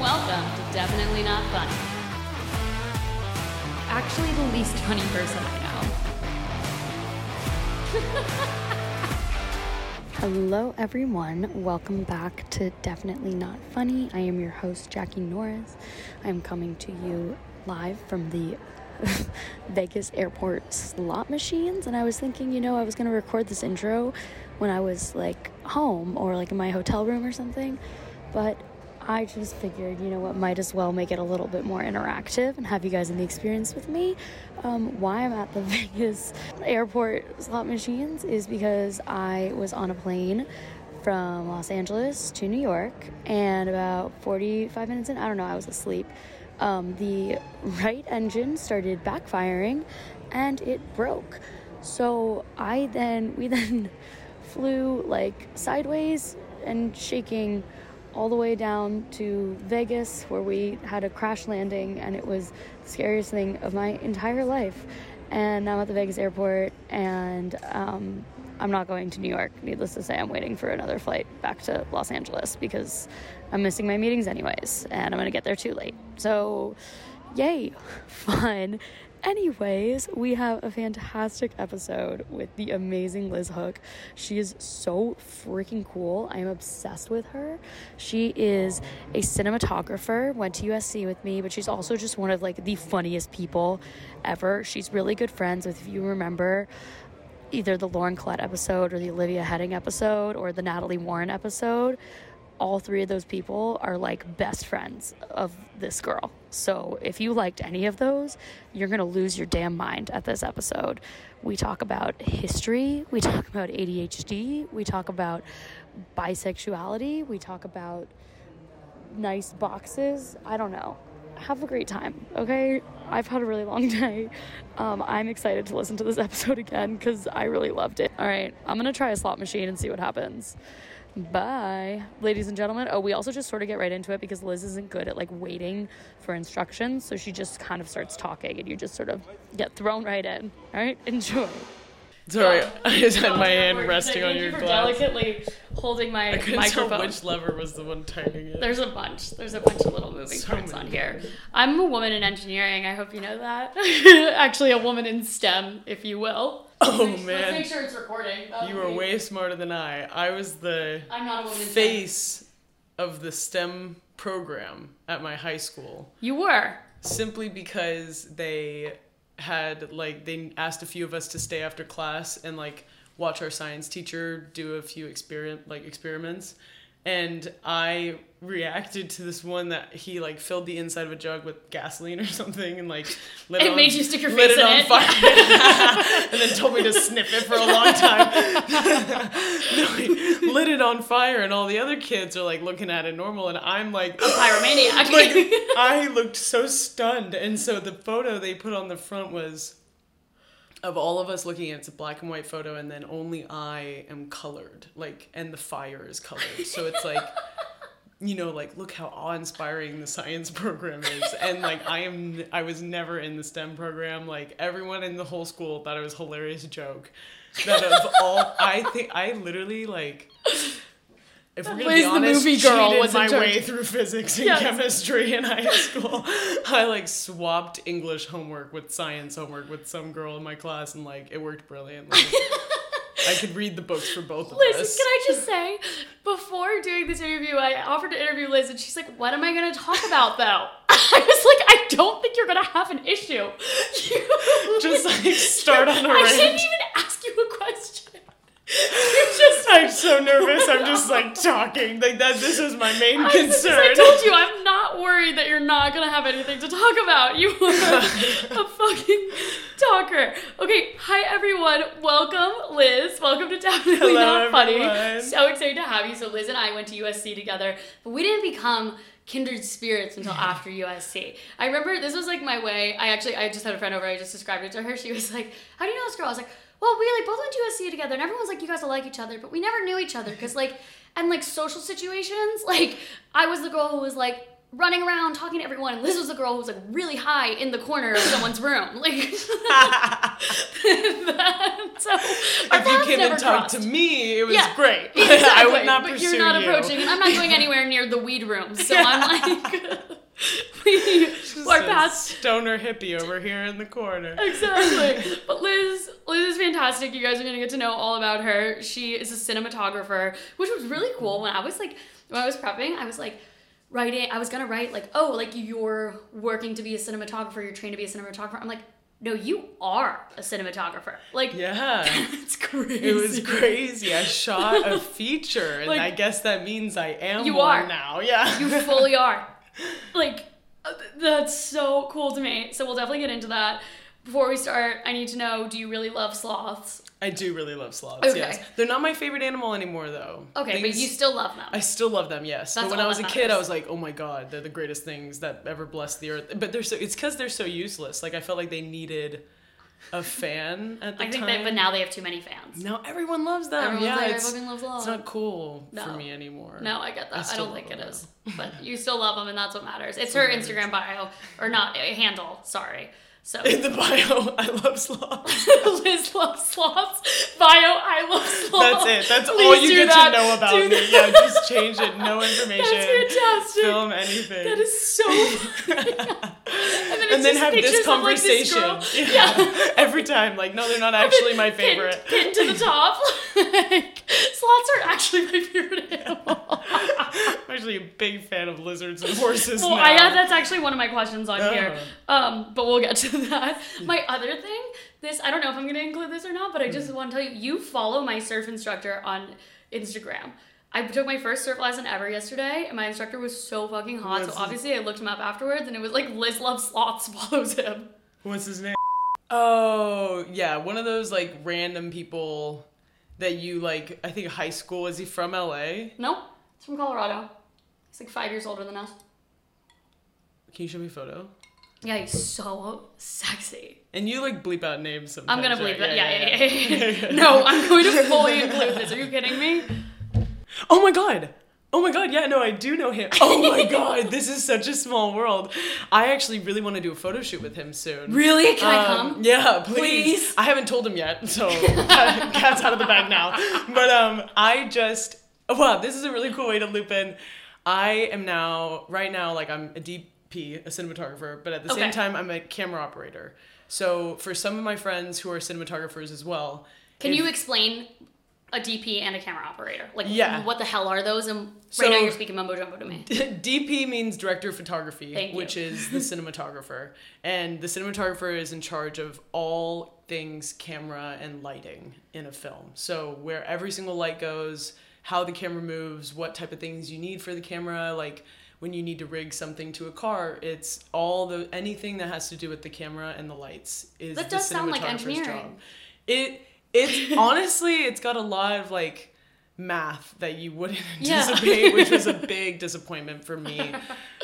Welcome to Definitely Not Funny. Actually, the least funny person I know. Hello, everyone. Welcome back to Definitely Not Funny. I am your host, Jackie Norris. I'm coming to you live from the Vegas airport slot machines. And I was thinking, you know, I was going to record this intro when I was like home or like in my hotel room or something. But I just figured, you know what, might as well make it a little bit more interactive and have you guys in the experience with me. Um, why I'm at the Vegas airport slot machines is because I was on a plane from Los Angeles to New York, and about 45 minutes in, I don't know, I was asleep. Um, the right engine started backfiring and it broke. So I then, we then flew like sideways and shaking all the way down to Vegas, where we had a crash landing, and it was the scariest thing of my entire life. And now I'm at the Vegas airport, and um, I'm not going to New York. Needless to say, I'm waiting for another flight back to Los Angeles because I'm missing my meetings anyways, and I'm gonna get there too late. So, yay, fun. Anyways, we have a fantastic episode with the amazing Liz Hook. She is so freaking cool. I am obsessed with her. She is a cinematographer, went to USC with me, but she's also just one of like the funniest people ever. She's really good friends with if you remember either the Lauren Collette episode or the Olivia Heading episode or the Natalie Warren episode all three of those people are like best friends of this girl. So if you liked any of those, you're going to lose your damn mind at this episode. We talk about history, we talk about ADHD, we talk about bisexuality, we talk about nice boxes. I don't know. Have a great time, okay? I've had a really long day. Um, I'm excited to listen to this episode again because I really loved it. All right, I'm gonna try a slot machine and see what happens. Bye, ladies and gentlemen. Oh, we also just sort of get right into it because Liz isn't good at like waiting for instructions, so she just kind of starts talking, and you just sort of get thrown right in. All right, enjoy. Sorry, I just had my hand resting on Thank your you for glass. delicately holding my I couldn't microphone. tell which lever was the one tightening it. There's a bunch. There's a bunch of little moving So parts on here. I'm a woman in engineering. I hope you know that. Actually, a woman in STEM, if you will. Oh, make- man. Let's make sure it's recording. That you were be- way smarter than I. I was the I'm not a woman face of the STEM program at my high school You were. simply because they had like they asked a few of us to stay after class and like watch our science teacher do a few experiment like experiments and I reacted to this one that he like filled the inside of a jug with gasoline or something and like lit It on, made you stick your face it in on it. fire and then told me to sniff it for a long time. no, he lit it on fire and all the other kids are like looking at it normal and I'm like a Pyromaniac. like I looked so stunned, and so the photo they put on the front was of all of us looking at it's a black and white photo, and then only I am colored, like, and the fire is colored. So it's like, you know, like look how awe-inspiring the science program is, and like I am, I was never in the STEM program. Like everyone in the whole school thought it was hilarious joke. That of all, I think I literally like. If we're gonna Liz, be the honest, movie girl, cheated was my way through physics and Yes. chemistry in high school. I like swapped English homework with science homework with some girl in my class, and like it worked brilliantly. I could read the books for both of Liz, us. can I just say, before doing this interview, I offered to interview Liz, and she's like, "What am I going to talk about, though?" I was like, "I don't think you're going to have an issue." You- Just, like, start on a I didn't even ask you a question. Just. I'm so nervous. I'm just like talking. Like that. This is my main I, concern. I told you, I'm not worried that you're not gonna have anything to talk about. You are a fucking talker. Okay, hi everyone. Welcome, Liz. Welcome to Definitely Hello, Not Funny. everyone. So excited to have you. So Liz and I went to USC together, but we didn't become kindred spirits until after USC. I remember this was like my way. I actually I just had a friend over. I just described it to her. She was like, "How do you know this girl?" I was like, "Well, we like both went to USC together, and everyone's like, you guys will like each other, but we never knew each other because like, and like social situations, like I was the girl who was like." Running around talking to everyone, and Liz was the girl who was like really high in the corner of someone's room. Like, so if you came and talked crossed. to me, it was Yeah, great. Exactly. I would not but pursue you're not you. approaching, and I'm not going anywhere near the weed room. So I'm like, we, Just our a paths stoner hippie over here in the corner. exactly. But Liz, Liz is fantastic. You guys are gonna get to know all about her. She is a cinematographer, which was really cool. When I was like, when I was prepping, I was like writing. I was gonna write like, oh, like you're working to be a cinematographer. You're trained to be a cinematographer. I'm like, no, you are a cinematographer. Like, Yeah. it's crazy. It was crazy. I shot a feature, and Like- I guess that means I am You one are. now. Yeah. You fully are. Like, uh, that's so cool to me. So we'll definitely get into that. Before we start, I need to know: Do you really love sloths? I do really love sloths. Okay. Yes. They're not my favorite animal anymore, though. Okay, but you still love them. I still love them, yes. That's but when I was a kid, I was like, "Oh my god, they're the greatest things that ever blessed the earth." But they're so it's because they're so useless. Like I felt like they needed a fan at the I think time. that, but now they have too many fans. now everyone loves them. Everyone's yeah, like, I it's, fucking love sloths. it's not cool for me anymore. No, I get that. I, still don't think it them, is. But you still love them, and that's what matters. It's her matters. Instagram bio, or not, handle, sorry. So, In the bio, I love sloths. Liz loves sloths. Bio, I love sloths. That's it. That's Please all you get that. to know about Do me. that. Yeah, just change it. No information. That's fantastic. Film anything. That is so funny. and then, and then have this pictures of, like, this conversation. yeah. Every time. Like, no, they're not actually my Pinned- favorite. Pinned to the top. like, sloths are actually my favorite animal. I'm actually a big fan of lizards and horses Well, now. I, yeah, that's actually one of my questions on here. Oh. Um, but we'll get to that. My other thing, this I don't know if I'm going to include this or not, but I just want to tell you, you follow my surf instructor on Instagram. I took my first surf lesson ever yesterday, and my instructor was so fucking hot. What's so his- obviously, I looked him up afterwards, and it was like Liz loves sloths follows him. What's his name? Oh, yeah. One of those, like, random people that you, like, I think high school. Is he from LA? Nope, He's from Colorado. He's like five years older than us. Can you show me a photo? Yeah, he's so sexy. And you, like, bleep out names sometimes. I'm gonna right? believe that. Yeah, yeah, yeah. yeah. no, I'm going to fully include this. Are you kidding me? Oh my god. Oh my god, yeah, no, I do know him. Oh my god, this is such a small world. I actually really want to do a photo shoot with him soon. Really? Can I Um, come? Yeah, please. Please? I haven't told him yet, so cat's out of the bag now. But um, I just wow, this is a really cool way to loop in. I am now right now like I'm a DP, a cinematographer, but at the Okay. same time I'm a camera operator. So for some of my friends who are cinematographers as well, Can if- you explain a DP and a camera operator? Like, Yeah. what the hell are those? And So- right now you're speaking mumbo jumbo to me. DP means director of photography, which is the cinematographer. And the cinematographer is in charge of all things camera and lighting in a film. So, where every single light goes, how the camera moves, what type of things you need for the camera, like when you need to rig something to a car, it's all the anything that has to do with the camera and the lights is That the does sound like cinematographer's engineering. job. It it's honestly it's got a lot of like math that you wouldn't Yeah. anticipate, which was a big disappointment for me,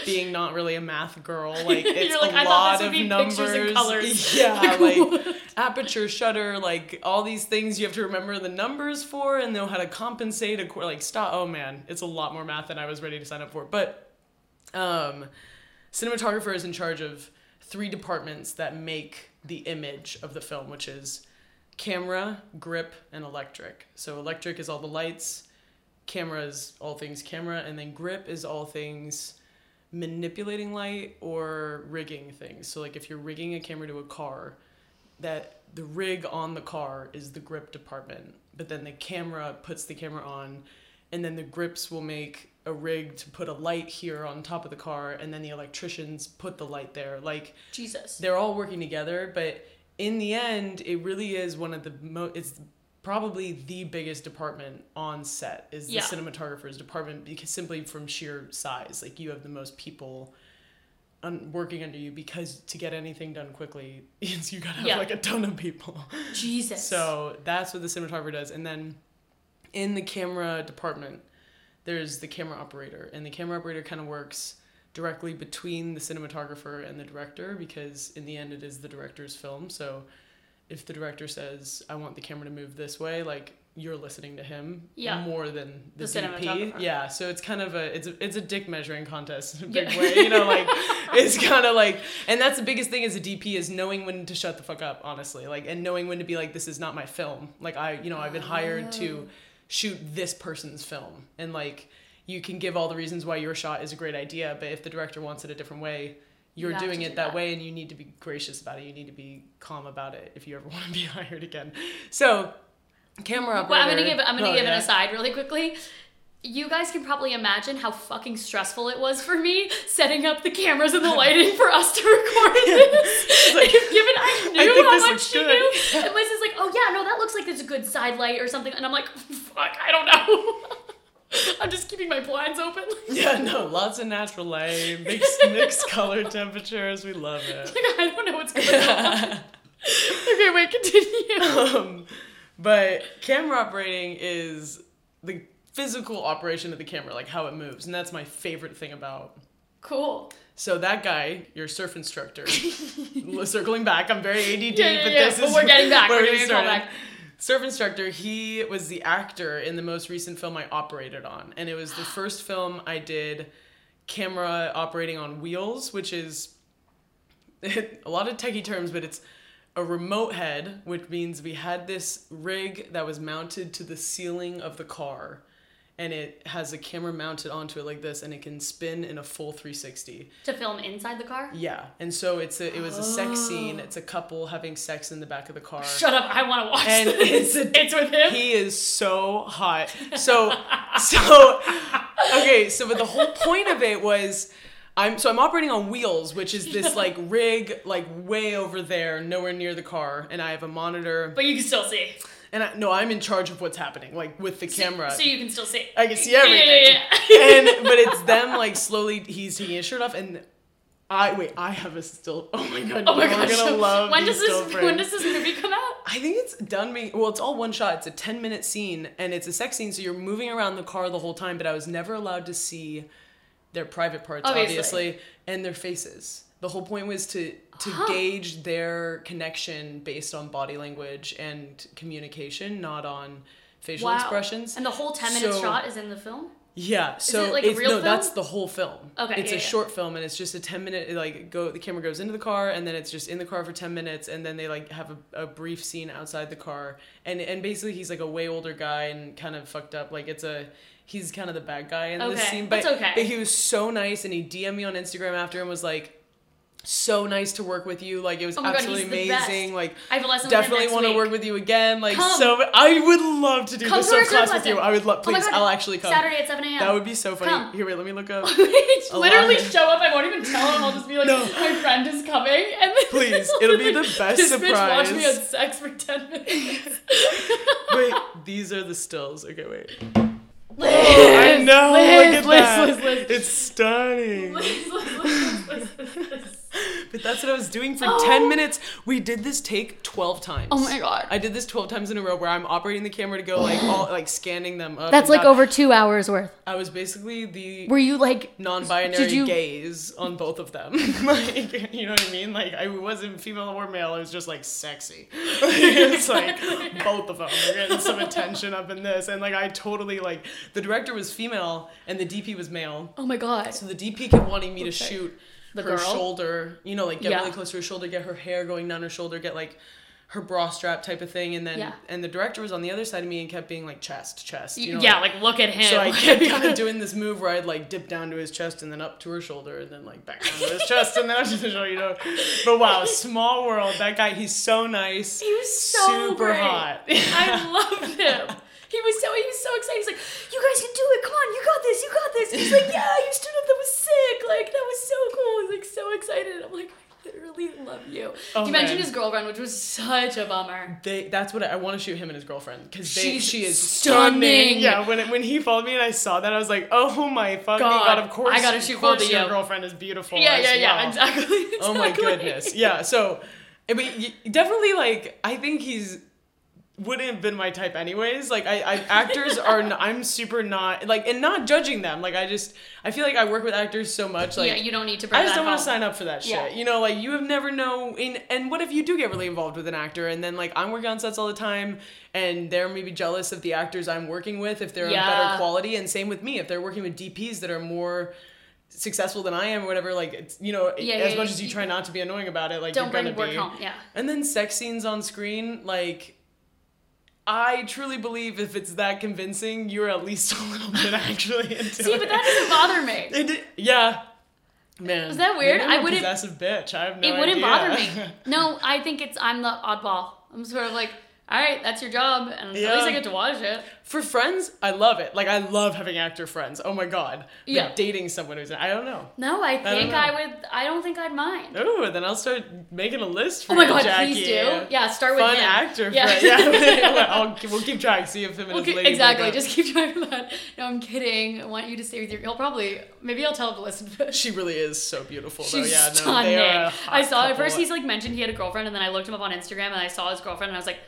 being not really a math girl. Like it's You're like, a lot of numbers. and colors." Yeah, Like, like aperture, shutter, like all these things you have to remember the numbers for and know how to compensate. acco- Like stop. Oh man, it's a lot more math than I was ready to sign up for. But um, cinematographer is in charge of three departments that make the image of the film, which is camera, grip, and electric. So electric is all the lights, camera is all things camera, and then grip is all things manipulating light or rigging things. So like if you're rigging a camera to a car, that the rig on the car is the grip department, but then the camera puts the camera on, and then the grips will make a rig to put a light here on top of the car, and then the electricians put the light there. Like Jesus. they're all working together, but in the end, it really is one of the most. It's probably the biggest department on set is the Yeah. cinematographer's department because simply from sheer size, like you have the most people. Un- working under you because to get anything done quickly you gotta have Yeah. like a ton of people Jesus. so that's what the cinematographer does. And then in the camera department, there's the camera operator. And the camera operator kind of works directly between the cinematographer and the director because in the end it is the director's film. So if the director says, I want the camera to move this way, like you're listening to him Yeah. more than the, The DP. Yeah, so it's kind of a it's a, it's a dick measuring contest in a big Yeah. way. You know, like it's kind of like, and that's the biggest thing as a DP is knowing when to shut the fuck up, honestly, like and knowing when to be like, this is not my film. Like I, you know, I've been hired to ah. shoot this person's film, and like you can give all the reasons why your shot is a great idea, but if the director wants it a different way. You You're to doing do it that, that. way, and you need to be gracious about it. You need to be calm about it if you ever want to be hired again. So, camera operator. Well, I'm gonna give I'm gonna Oh, give yeah. an aside really quickly. You guys can probably imagine how fucking stressful it was for me setting up the cameras and the lighting for us to record this. like, Given I knew think how much she good. knew, and Liz is like, "Oh yeah, no, that looks like it's a good side light or something," and I'm like, "Fuck, I don't know." I'm just keeping my blinds open. Yeah, no, lots of natural light, mixed, mixed color temperatures. We love it. Like, I don't know what's going on. okay, wait, continue. Um, but camera operating is the physical operation of the camera, like how it moves, and that's my favorite thing about. Cool. So that guy, your surf instructor, circling back, I'm very ADD, Yeah, yeah, but yeah, this but is we're getting back, we're we getting callback. Surf instructor, he was the actor in the most recent film I operated on, and it was the first film I did camera operating on wheels, which is a lot of techie terms, but it's a remote head, which means we had this rig that was mounted to the ceiling of the car, and it has a camera mounted onto it like this, and it can spin in a full 360. To film inside the car? Yeah, and so it's a it was a sex oh. scene. It's a couple having sex in the back of the car. Shut up, I want to watch And this. it's a- it's with him? He is so hot. So so okay, so but the whole point of it was I'm so I'm operating on wheels, which is this like rig like way over there, nowhere near the car, and I have a monitor but you can still see. And I, no, I'm in charge of what's happening like with the camera. So you can still see. I can see everything. yeah, yeah. yeah. and but it's them like slowly he's taking his shirt off and I wait, I have a still oh my god, Oh my gosh. gonna love when does this when does this movie come out? I think it's done being well, it's all one shot. It's a 10 minute scene and it's a sex scene, so you're moving around the car the whole time, but I was never allowed to see their private parts, Obviously. obviously, and their faces. The whole point was to to Huh. gauge their connection based on body language and communication, not on facial Wow. expressions. And the whole 10 minute So- shot is in the film? Yeah, so it like it's no, film? that's the whole film. Okay, it's yeah, a yeah. short film, and it's just a ten minute. Like go, the camera goes into the car, and then it's just in the car for ten minutes, and then they like have a, a brief scene outside the car, and and basically he's like a way older guy and kind of fucked up. Like it's a he's kind of the bad guy in this scene, but, okay. but he was so nice, and he DM'd me on Instagram after and was like. So nice to work with you. Like it was Oh God, absolutely best. amazing. Like I have a lesson definitely want to work with you again. Like Come. so, I would love to do Come the to our surf class surf with you. I would love. Oh Please, God. I'll actually come. Saturday at 7 a.m. That would be so funny. Come. Here, wait, let me look up. Literally show up. I won't even tell him. I'll just be like, No. my friend is coming. And then Please, it'll be the best this bitch watched me have sex for 10 minutes. wait, these are the stills. Okay, wait. Liz, I know. Liz, look at Liz, that. Liz, Liz. It's stunning. Liz, Liz, Liz, Liz, Liz, Liz. But that's what I was doing for Oh. 10 minutes. We did this take 12 times. Oh my God. I did this 12 times in a row where I'm operating the camera to go like all like scanning them up. That's like down. over two hours worth. I was basically the Were you like, non-binary you- gaze on both of them. like, you know what I mean? Like, I wasn't female or male. I was just like sexy. it's like both of them are getting some attention up in this, and like I totally like the director was female and the DP was male. Oh my God. So the DP kept wanting me to shoot The her girl? shoulder, you know, like get Yeah. really close to her shoulder, get her hair going down her shoulder, get like her bra strap type of thing, and then Yeah. and the director was on the other side of me and kept being like chest, chest. You know, yeah, like, like, look at him. so I kept kind of doing this move where I'd like dip down to his chest and then up to her shoulder and then like back down to his chest and then up to the shoulder, you know. But wow, small world. That guy, he's so nice. He was so super great. hot. I loved him. He was so he was so excited. He's like, "You guys can do it! Come on, you got this! You got this!" He's like, "Yeah, you stood up. That was sick! Like that was so cool." He's like so excited. I'm like, "I literally love you." Oh, he mentioned man. his girlfriend, which was such a bummer. They, that's what I, I want to shoot him and his girlfriend because they she is stunning. stunning. Yeah, when it, when he followed me and I saw that, I was like, oh my fucking God, god! Of course, I gotta shoot both of your you. girlfriend is beautiful. Yeah, yeah, yeah. well. Exactly. Oh my goodness. Yeah. So, I mean, definitely like I think he's wouldn't have been my type anyways. Like I, I actors are n- I'm super not like and not judging them. Like I just I feel like I work with actors so much like yeah, you don't need to bring I just don't want to sign up for that shit. Yeah. You know, like you have never know in and what if you do get really involved with an actor and then like I'm working on sets all the time and they're maybe jealous of the actors I'm working with if they're of Yeah. better quality and same with me if they're working with DPs that are more successful than I am or whatever like it's you know Yeah, as yeah, much as you try not to be annoying about it like Don't you're bring gonna work be. home. Yeah. And then sex scenes on screen, like I truly believe if it's that convincing, you're at least a little bit actually into See, it. but that doesn't bother me. It di- yeah. Man. Is that weird? I a wouldn't- possessive bitch. I have no it wouldn't idea. bother me. No, I think it's I'm the oddball. I'm sort of like, all right, that's your job, and at least I get to watch it. For friends, I love it. Like I love having actor friends. Oh my god. Like, Yeah. dating someone who's I don't know. No, I think know. I, would. I don't think I'd mind. Oh, then I'll start making a list for Oh my god, Jackie. please do. Yeah, start with Fun him. actor Yeah. friend. Yeah. I'll, we'll keep track. See if him and We'll his lady exactly. Just keep trying to that. No, I'm kidding. I want you to stay with your. He'll probably. Maybe I'll tell him to listen to. She really is so beautiful. She's though. Yeah, no, stunning. they are a hot I saw at first he's like mentioned he had a girlfriend, and then I looked him up on Instagram and I saw his girlfriend, and I was like,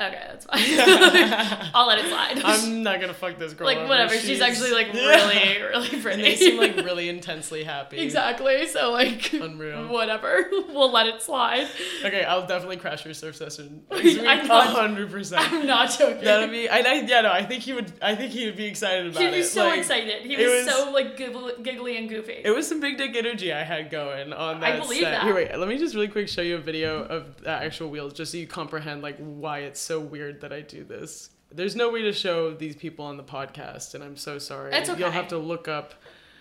okay, that's fine. I'll let it slide. I'm not gonna fuck this girl. like over. whatever. She's, actually like Yeah. really, really pretty. And they seem like really intensely happy. exactly. So like, Unreal. whatever. we'll let it slide. Okay, I'll definitely crash your surf session. Hundred percent. I'm not joking. That'd be. I, I. Yeah. No. I think he would. I think he would be excited about it. He'd it. be so Like, excited. He was, was- so like giggly, giggly and goofy. It was some big dick energy I had going on that. I that believe set. that. Here, wait. Let me just really quick show you a video of the actual wheels, just so you comprehend like why it's so weird that I do this. There's no way to show these people on the podcast, and I'm so sorry. That's You'll have to look up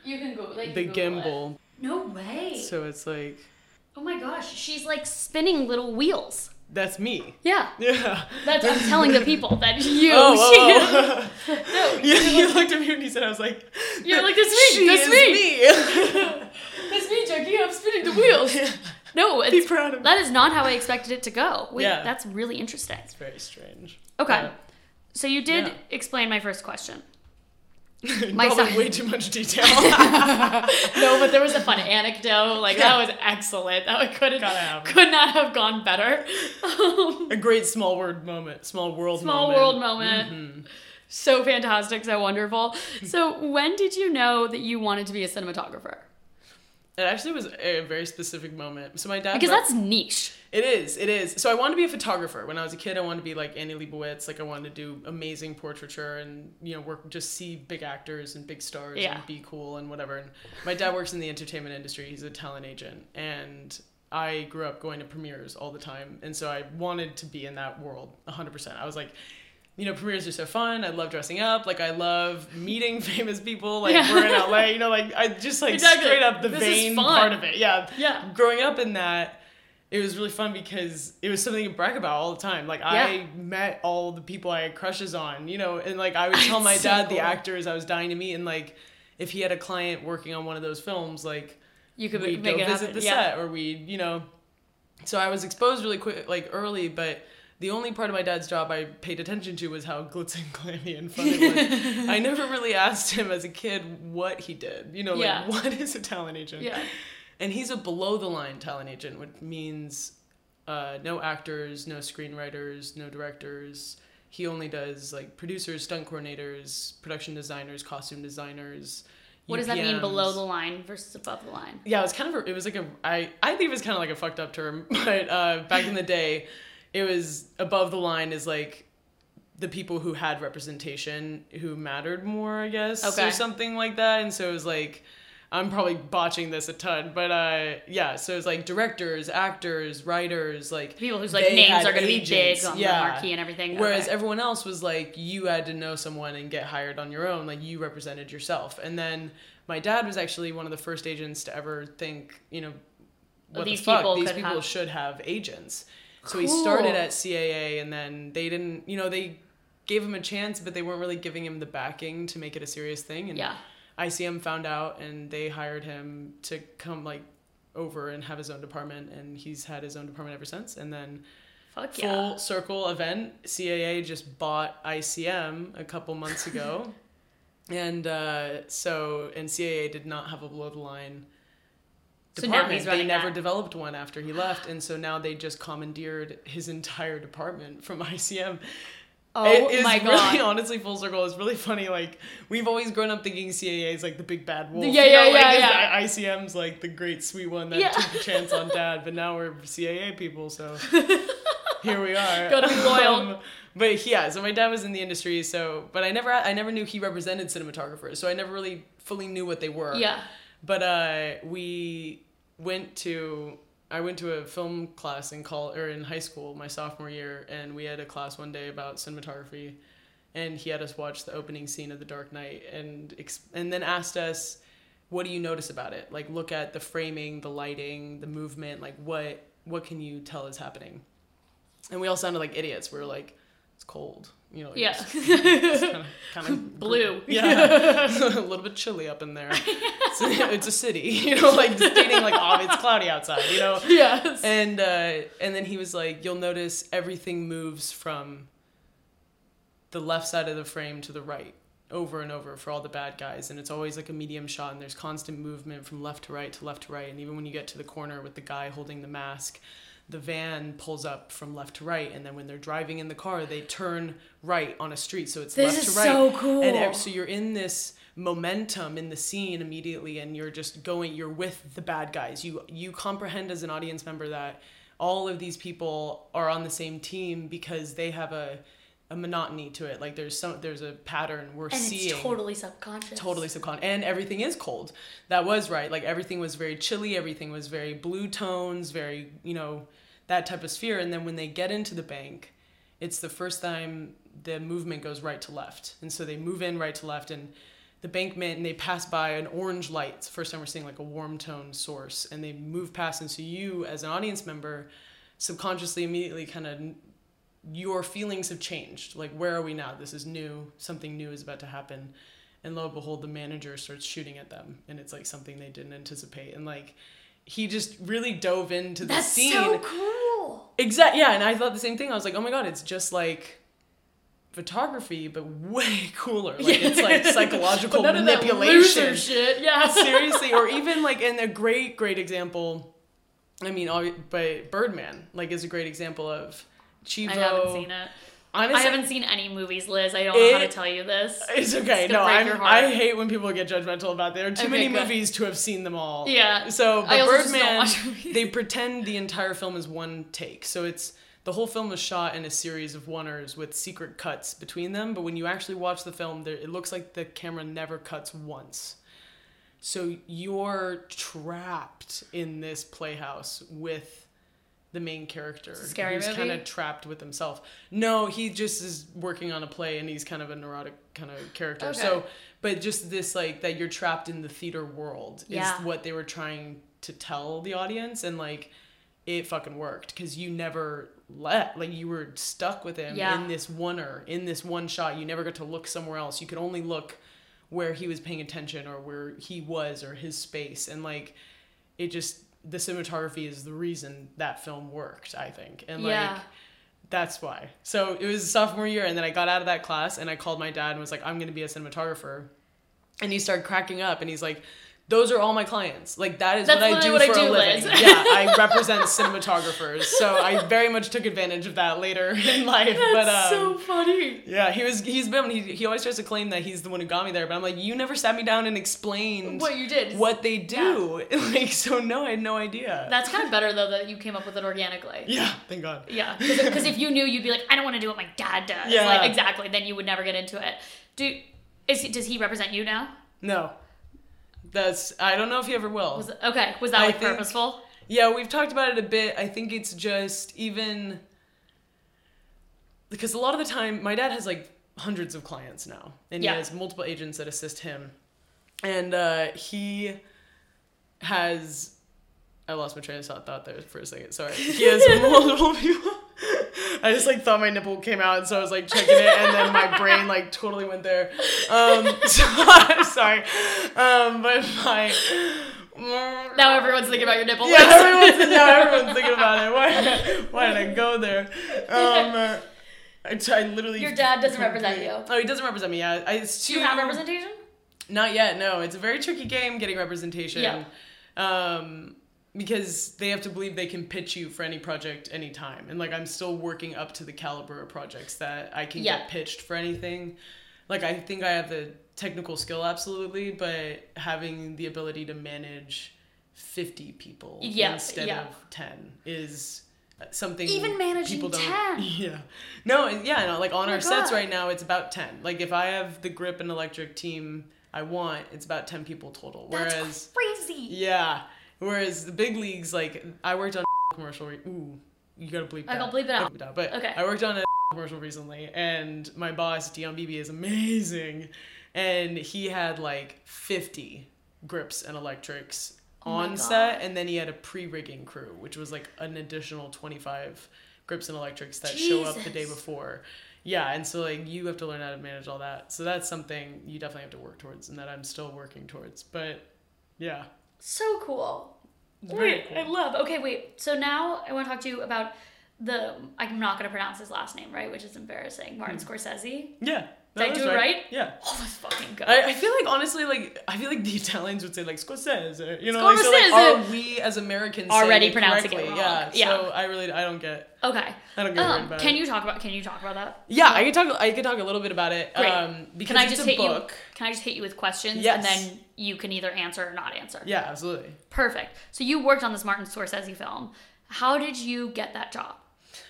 you can go. Like, the it. gimbal. No way. So it's like oh my gosh, she's like spinning little wheels. that's me. Yeah. Yeah. That's I'm telling the people that you. Oh, she- oh, oh. no, yeah, you looked at me and you said I was like, You're like, that's me, She that's me." me. That's me, Jackie. I'm spinning the wheels. No, Be proud of that is not how I expected it to go. Wait, Yeah. that's really interesting. It's very strange. Okay. So you did Yeah. explain my first question. My son- Probably way too much detail. No, but there was a fun anecdote. Like that was excellent. That could Gotta have it. could not have gone better. Um, a great small word moment, small world moment. Small moment. world moment. Mhm. so fantastic, so wonderful. So when did you know that you wanted to be a cinematographer? It actually was a very specific moment. So my dad Because rep- that's niche. It is. It is. So I wanted to be a photographer when I was a kid. I wanted to be like Annie Leibovitz. Like I wanted to do amazing portraiture and you know work just see big actors and big stars Yeah. and be cool and whatever. And my dad works in the entertainment industry. He's a talent agent and. I grew up going to premieres all the time, and so I wanted to be in that world 100%. I was like, you know, premieres are so fun. I love dressing up. Like, I love meeting famous people. Like, Yeah. we're in LA, you know, like, I just like Exactly. straight up the This vain part of it. Yeah Yeah. growing up in that it was really fun because it was something to brag about all the time like i met all the people i had crushes on you know and like i would tell my So dad the actors i was dying to meet and like if he had a client working on one of those films like You could we'd make go it visit happen. the yeah. set or we'd you know so i was exposed really quick like early but the only part of my dad's job I paid attention to was how glitz and glammy and fun it was. I never really asked him as a kid what he did. You know, like Yeah. what is a talent agent? Yeah. And he's a below the line talent agent, which means uh, no actors, no screenwriters, no directors. He only does like producers, stunt coordinators, production designers, costume designers. What does that mean below the line versus above the line? Yeah, it was kind of a, it was like a I I think it was kind of like a fucked up term, but uh, back in the day, it was above the line is like the people who had representation who mattered more, I guess, Okay. or something like that. And so it was like I'm probably botching this a ton, but uh, yeah. So it's like directors, actors, writers, like People whose like names are going to be big on Yeah. the marquee and everything. Whereas Okay. everyone else was like, you had to know someone and get hired on your own. Like you represented yourself. And then my dad was actually one of the first agents to ever think, you know, what These the fuck, people these people have- should have agents. So he started at CAA, and then they didn't, you know, they gave him a chance, but they weren't really giving him the backing to make it a serious thing. And yeah. ICM found out, and they hired him to come like over and have his own department, and he's had his own department ever since. And then Fuck full yeah. circle event. CAA just bought ICM a couple months ago. and uh, so, and CAA did not have a below the line So now department. they never that. developed one after he left, and so now they just commandeered his entire department from ICM. Oh it is my really god. honestly full circle. It's really funny. Like we've always grown up thinking CAA is like the big bad wolf. Yeah, you know, yeah, like, yeah, it's- ICM's like the great sweet one that Yeah. took a chance on dad, but now we're CAA people, so here we are. Gotta be loyal. Um, but yeah, so my dad was in the industry, so but I never I never knew he represented cinematographers, so I never really fully knew what they were. Yeah. But uh, we went to I went to a film class in call or in high school my sophomore year, and we had a class one day about cinematography, and he had us watch the opening scene of The Dark Knight, and ex- and then asked us, "What do you notice about it? Like, look at the framing, the lighting, the movement. Like, what what can you tell is happening?" And we all sounded like idiots. We were like, "It's cold." You know, Yeah. kind of Blue. yeah, a little bit chilly up in there. It's, it's a city, you know, like stating like, oh, it's cloudy outside, you know. Yes. And uh, and then he was like, you'll notice everything moves from the left side of the frame to the right over and over for all the bad guys and it's always like a medium shot and there's constant movement from left to right to left to right and even when you get to the corner with the guy holding the mask the van pulls up from left to right and then when they're driving in the car they turn right on a street. So it's This left to right. This is so cool. and so you're in this momentum in the scene immediately and you're just going you're with the bad guys. You you comprehend as an audience member that all of these people are on the same team because they have a a monotony to it. Like there's some there's a pattern we're seeing. and seeing. it's totally subconscious. totally subconscious and everything is cold. That was right. Like everything was very chilly. Everything was very blue tones very you know that type of sphere and then when they get into the bank it's the first time the movement goes right to left and so they move in right to left and the bankment and they pass by an orange light it's the first time we're seeing like a warm tone source and they move past and so you as an audience member subconsciously immediately kind of your feelings have changed. Like, where are we now? This is new. Something new is about to happen. And lo and behold, the manager starts shooting at them. And it's like something they didn't anticipate. And like, he just really dove into the That's scene. so cool. Exact. Yeah. And I thought the same thing. I was like, oh my God, it's just like photography, but way cooler. Like, it's like psychological But none of that manipulation loser shit. Yeah. seriously or even like in a great great example i mean but birdman like is a great example of chivo I haven't seen it. Honestly I haven't seen any movies, Liz. I don't know how to tell you this. it's okay It's no I'm, i hate when people get judgmental about there are too Okay, many good. movies to have seen them all Yeah. so but I also just don't birdman they pretend the entire film is one take so it's the whole film was shot in a series of oneers with secret cuts between them but when you actually watch the film there it looks like the camera never cuts once so you're trapped in this playhouse with the main character scary who's kind of trapped with himself. No, he just is working on a play and he's kind of a neurotic kind of character. Okay. So, but just this like that you're trapped in the theater world Yeah. is what they were trying to tell the audience and like it fucking worked because you never let like you were stuck with him Yeah. in this oneer in this one shot you never got to look somewhere else you could only look where he was paying attention or where he was or his space and like it just the cinematography is the reason that film worked i think. And Yeah. like that's why. So it was sophomore year and then i got out of that class and i called my dad and was like i'm going to be a cinematographer. And he started cracking up and he's like those are all my clients. Like that is That's what I do what for I a do, living. Liz. yeah, I represent cinematographers. So I very much took advantage of that later in life. but um, so funny. yeah, he was he's been he, he always tries to claim that he's the one who got me there, but I'm like, you never sat me down and explained What you did. what they do. like so no, I had no idea. That's kind of better though that you came up with it organically. yeah, thank God. Yeah, because if you knew, you'd be like, I don't want to do what my dad does. Yeah. Like exactly. Then you would never get into it. Do is does he represent you now? No. That's I don't know if he ever will. Was okay. Was that I like think- purposeful? Yeah, we've talked about it a bit. I think it's just even because a lot of the time my dad has like hundreds of clients now, and Yeah. he has multiple agents that assist him, and uh, he has. I lost my train of thought there for a second. Sorry. He has multiple people. I just like thought my nipple came out, so I was like checking it, and then my brain like totally went there. Um, so I'm sorry, um, but my. Now everyone's thinking about your nipple. Yeah, everyone's, now everyone's thinking about it. Why, why did I go there? Um, I, t- I literally. Your dad doesn't represent you. Oh, he doesn't represent me. Yeah, I, it's Do you have representation? Not yet. No, it's a very tricky game getting representation. Yeah. Um, because they have to believe they can pitch you for any project anytime. And like I'm still working up to the caliber of projects that I can Yeah. get pitched for anything. Like I think I have the technical skill absolutely, but having the ability to manage 50 people Yeah, instead yeah. of 10 is something Even managing people don't 10. yeah no yeah no like on Oh our sets right now it's about 10 like if i have the grip and electric team i want it's about 10 people total That's whereas crazy. yeah. Whereas the big leagues, like I worked on a commercial. Re- Ooh, you gotta bleep I gotta bleep it out. But Okay. I worked on a commercial recently, and my boss Dion Beebe is amazing, and he had like fifty grips and electrics Oh on set, and then he had a pre-rigging crew, which was like an additional twenty-five grips and electrics that show up the day before. Yeah, and so like you have to learn how to manage all that. So that's something you definitely have to work towards, and that I'm still working towards. But yeah, So cool. Very Wait, cool. I love. Okay, wait. So now I want to talk to you about the. I'm not gonna pronounce his last name right, which is embarrassing. Martin hmm. Scorsese. yeah. Did I do it right? Yeah. Oh, let's fucking go. I, I feel like honestly, like I feel like the Italians would say like Scorsese, you know, like, so, like are we as Americans Already pronouncing it wrong. Yeah, Yeah. So I really I don't get okay. I don't get Um, about can it. you talk about? Can you talk about that? Yeah, I can talk. I can talk a little bit about it. Great. Um, because Can I just hit book. you? Can I just hit you with questions Yes. and then you can either answer or not answer? Yeah, absolutely. Perfect. So you worked on this Martin Scorsese film. How did you get that job?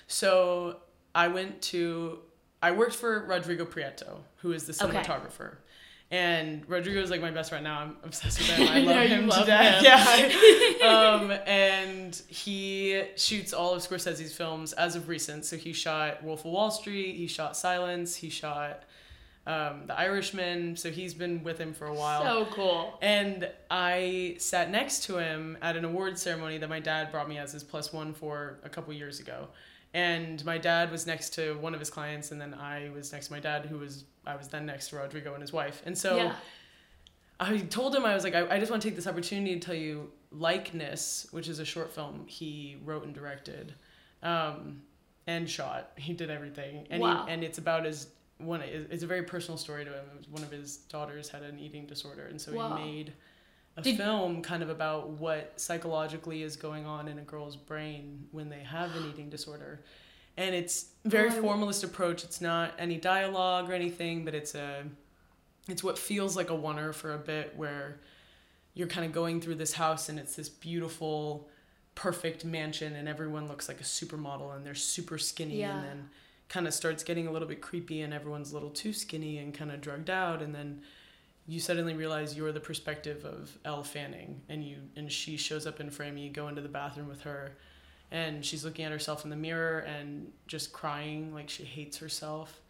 So I went to I worked for Rodrigo Prieto, who is the Okay. cinematographer. And Rodrigo is like my best friend now. I'm obsessed with him. I love him to death. Yeah. um, and he shoots all of Scorsese's films as of recent. So he shot Wolf of Wall Street. He shot Silence. He shot um, The Irishman. So he's been with him for a while. So cool. And I sat next to him at an awards ceremony that my dad brought me as his plus one for a couple years ago. And my dad was next to one of his clients, and then I was next to my dad, who was I was then next to Rodrigo and his wife. And so yeah. I told him I was like, I, I just want to take this opportunity to tell you, Likeness, which is a short film he wrote and directed, um, and shot. He did everything, and Wow. he, and it's about his one. It's a very personal story to him. One of his daughters had an eating disorder, and so Wow. he made a Did- film kind of about what psychologically is going on in a girl's brain when they have an eating disorder. And it's very Oh, formalist approach. It's not any dialogue or anything, but it's a it's what feels like a oneer for a bit where you're kind of going through this house and it's this beautiful perfect mansion and everyone looks like a supermodel and they're super skinny Yeah. and then kind of starts getting a little bit creepy and everyone's a little too skinny and kind of drugged out and then you suddenly realize you're the perspective of Elle Fanning and you and she shows up in frame you go into the bathroom with her and she's looking at herself in the mirror and just crying like she hates herself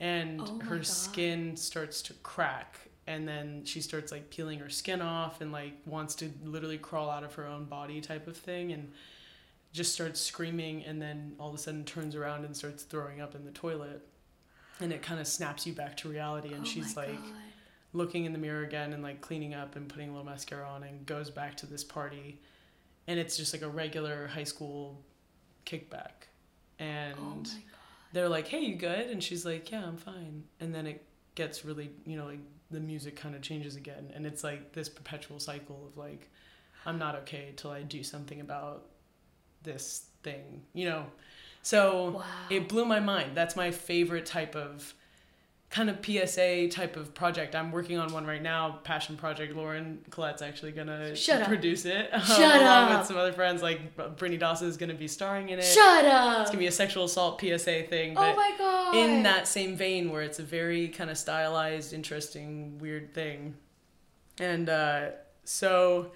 and Oh her God. skin starts to crack and then she starts like peeling her skin off and like wants to literally crawl out of her own body type of thing and just starts screaming and then all of a sudden turns around and starts throwing up in the toilet and it kind of snaps you back to reality and Oh she's like God. Looking in the mirror again and like cleaning up and putting a little mascara on and goes back to this party. And it's just like a regular high school kickback. And Oh they're like hey you good? And she's like yeah i'm fine. And then it gets really you know like the music kind of changes again. And it's like this perpetual cycle of like i'm not okay till i do something about this thing you know? So Wow. it blew my mind. That's my favorite type of kind of psa type of project i'm working on one right now passion project lauren Collette's actually gonna Shut up. produce it um, Shut along up. with some other friends like brittany dawson is gonna be starring in it Shut up. it's gonna be a sexual assault psa thing oh my God. in that same vein where it's a very kind of stylized, interesting, weird thing. And uh, so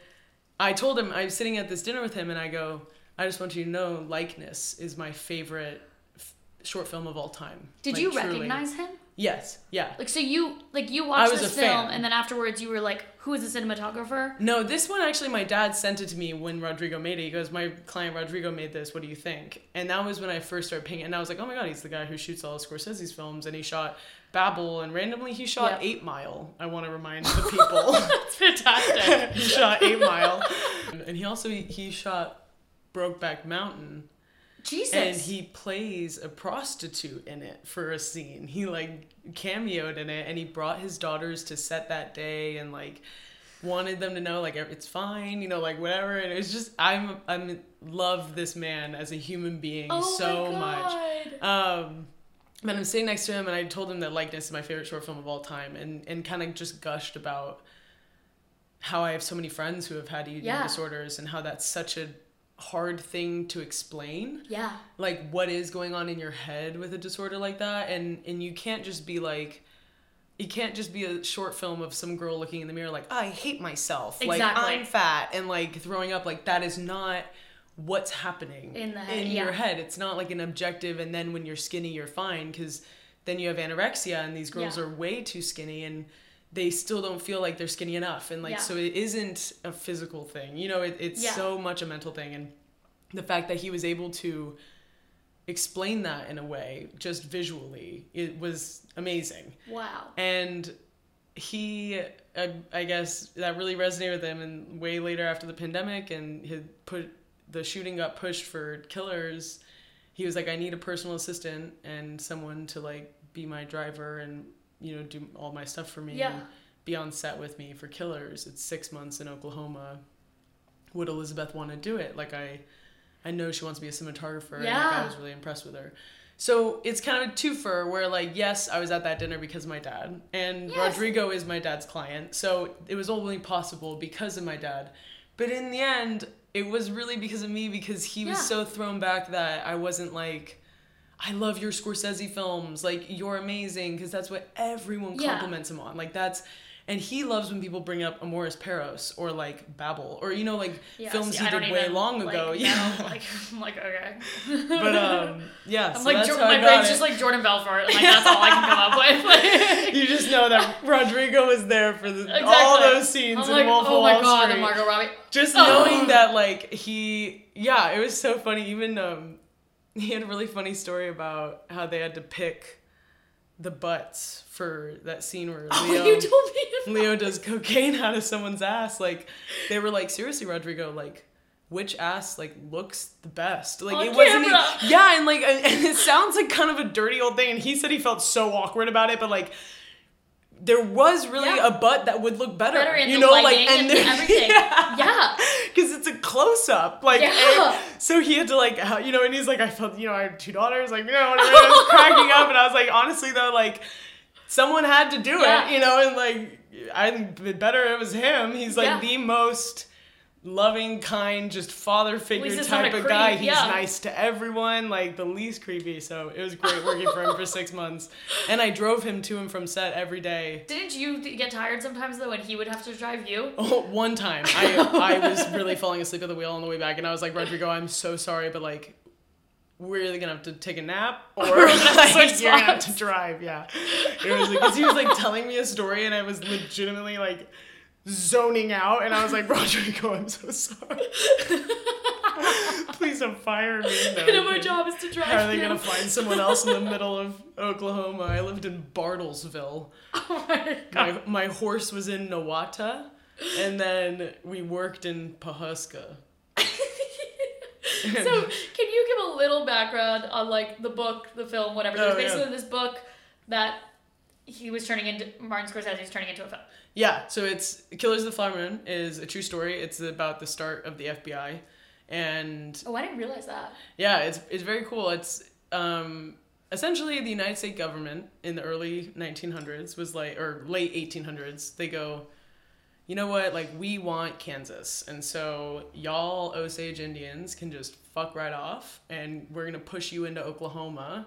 I told him, I was sitting at this dinner with him, and I go, I just want you to know, Likeness is my favorite f- short film of all time. Did Like, you truly. recognize him? Yes, yeah. Like so you like you watched this a film fan. and then afterwards you were like, who is the cinematographer? No, this one actually, my dad sent it to me when Rodrigo made it. He goes, My client Rodrigo made this. What do you think? And that was when I first started paying. And I was like, Oh my God, he's the guy who shoots all of Scorsese's films. And he shot Babel. And randomly, he shot Yeah. Eight Mile. I want to remind the people. That's fantastic. he shot Eight Mile. And he also he shot Brokeback Mountain. Jesus. And he plays a prostitute in it for a scene. He like cameoed in it and he brought his daughters to set that day and like wanted them to know like it's fine, you know, like whatever. And it was just I'm I'm love this man as a human being Oh so much. Um, and I'm sitting next to him, and I told him that Likeness is my favorite short film of all time, and and kind of just gushed about how I have so many friends who have had eating Yeah. disorders, and how that's such a hard thing to explain Yeah. like what is going on in your head with a disorder like that and and you can't just be like it can't just be a short film of some girl looking in the mirror like I hate myself like I'm fat and like throwing up like that is not what's happening In the head, in yeah. your head it's not like an objective and then when you're skinny you're fine because then you have anorexia and these girls Yeah. are way too skinny and they still don't feel like they're skinny enough and like Yeah. so it isn't a physical thing you know it, it's Yeah. so much a mental thing and the fact that he was able to explain that in a way just visually it was amazing Wow. and he I, I guess that really resonated with him and way later after the pandemic and he put the shooting got pushed for killers he was like i need a personal assistant and someone to like be my driver and you know do all my stuff for me Yeah. and be on set with me for killers. It's six months in oklahoma. Would elizabeth want to do it? Like i i know she wants to be a cinematographer. And like, i was really impressed with her. So it's kind of a twofer where like yes i was at that dinner because of my dad. And Yes. rodrigo is my dad's client. So it was only possible because of my dad. But in the end it was really because of me because he was so thrown back that i wasn't like I love your Scorsese films. Like you're amazing because that's what everyone Yeah. compliments him on. Like that's and he loves when people bring up Amores Perros or like Babel or you know like Yeah, films see, he did way long like, ago. know, Yeah. like I'm like okay. but um yeah, I'm so like that's Jor- how I my brain's it. just like Jordan Belfort. Like that's all I can come up with. Like, you just know that Rodrigo was there for the, exactly. all those scenes I'm in like, Wolf of oh my Wall god, Street. Margot Robbie. just Oh. knowing that like he yeah it was so funny even um he had a really funny story about how they had to pick the butts for that scene where Oh, leo you told me. leo does cocaine out of someone's ass like they were like seriously rodrigo like which ass like looks the best like On it wasn't camera. yeah and like and it sounds like kind of a dirty old thing and he said he felt so awkward about it but like there was really Yeah. a butt that would look better, Better in you the know, like and there- everything. Yeah. because it's a close up, like. Yeah. so he had to like, you know, and he's like, I felt, you know, I had two daughters, like, you know, whatever. and I was cracking up, and I was like, honestly though, like, someone had to do Yeah. it, you know, and like, I think it better it was him. He's like Yeah. the most loving, kind, just father figure type of guy. He's yeah. nice to everyone, like the least creepy. So it was great working for him for six months, and I drove him to and from set every day. Didn't you get tired sometimes though when he would have to drive you? Oh, one time I I was really falling asleep at the wheel on the way back, and I was like, Rodrigo, I'm so sorry, but like, we're either gonna have to take a nap or We're gonna have to like, you're gonna have to drive. Yeah, it was because he was like telling me a story, and I was legitimately like zoning out, and I was like, Rodrigo, I'm so sorry. Please don't fire me. No, I know my job is to drive How are they gonna find someone else in the middle of Oklahoma? I lived in Bartlesville. Oh my god. My, my horse was in Nowata, and then we worked in Pawhuska. so can you give a little background on like the book, the film, whatever? There's Oh, yeah. basically this book that he was turning into Martin Scorsese was turning into a film. Yeah, so it's Killers of the Flower Moon is a true story. It's about the start of the FBI, and Oh, I didn't realize that. yeah, it's it's very cool. It's um, essentially the United States government in the early 1900s was like, or late 1800s. They go, you know what? Like we want Kansas, and so y'all Osage Indians can just fuck right off, and we're gonna push you into Oklahoma.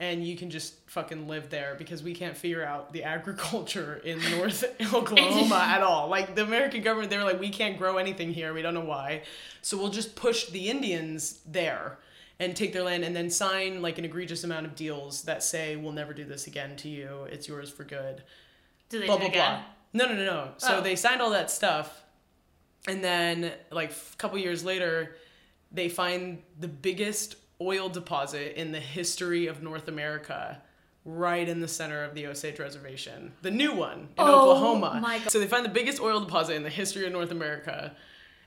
And you can just fucking live there because we can't figure out the agriculture in North Oklahoma at all. Like the American government, they were like, we can't grow anything here. We don't know why. So we'll just push the Indians there and take their land and then sign like an egregious amount of deals that say we'll never do this again to you. It's yours for good. Do they Blah blah again? blah. No no no no. So Oh. they signed all that stuff, and then like a couple years later, they find the biggest oil deposit in the history of North America. Right in the center of the Osage Reservation, the new one in Oh, Oklahoma. So they find the biggest oil deposit in the history of North America,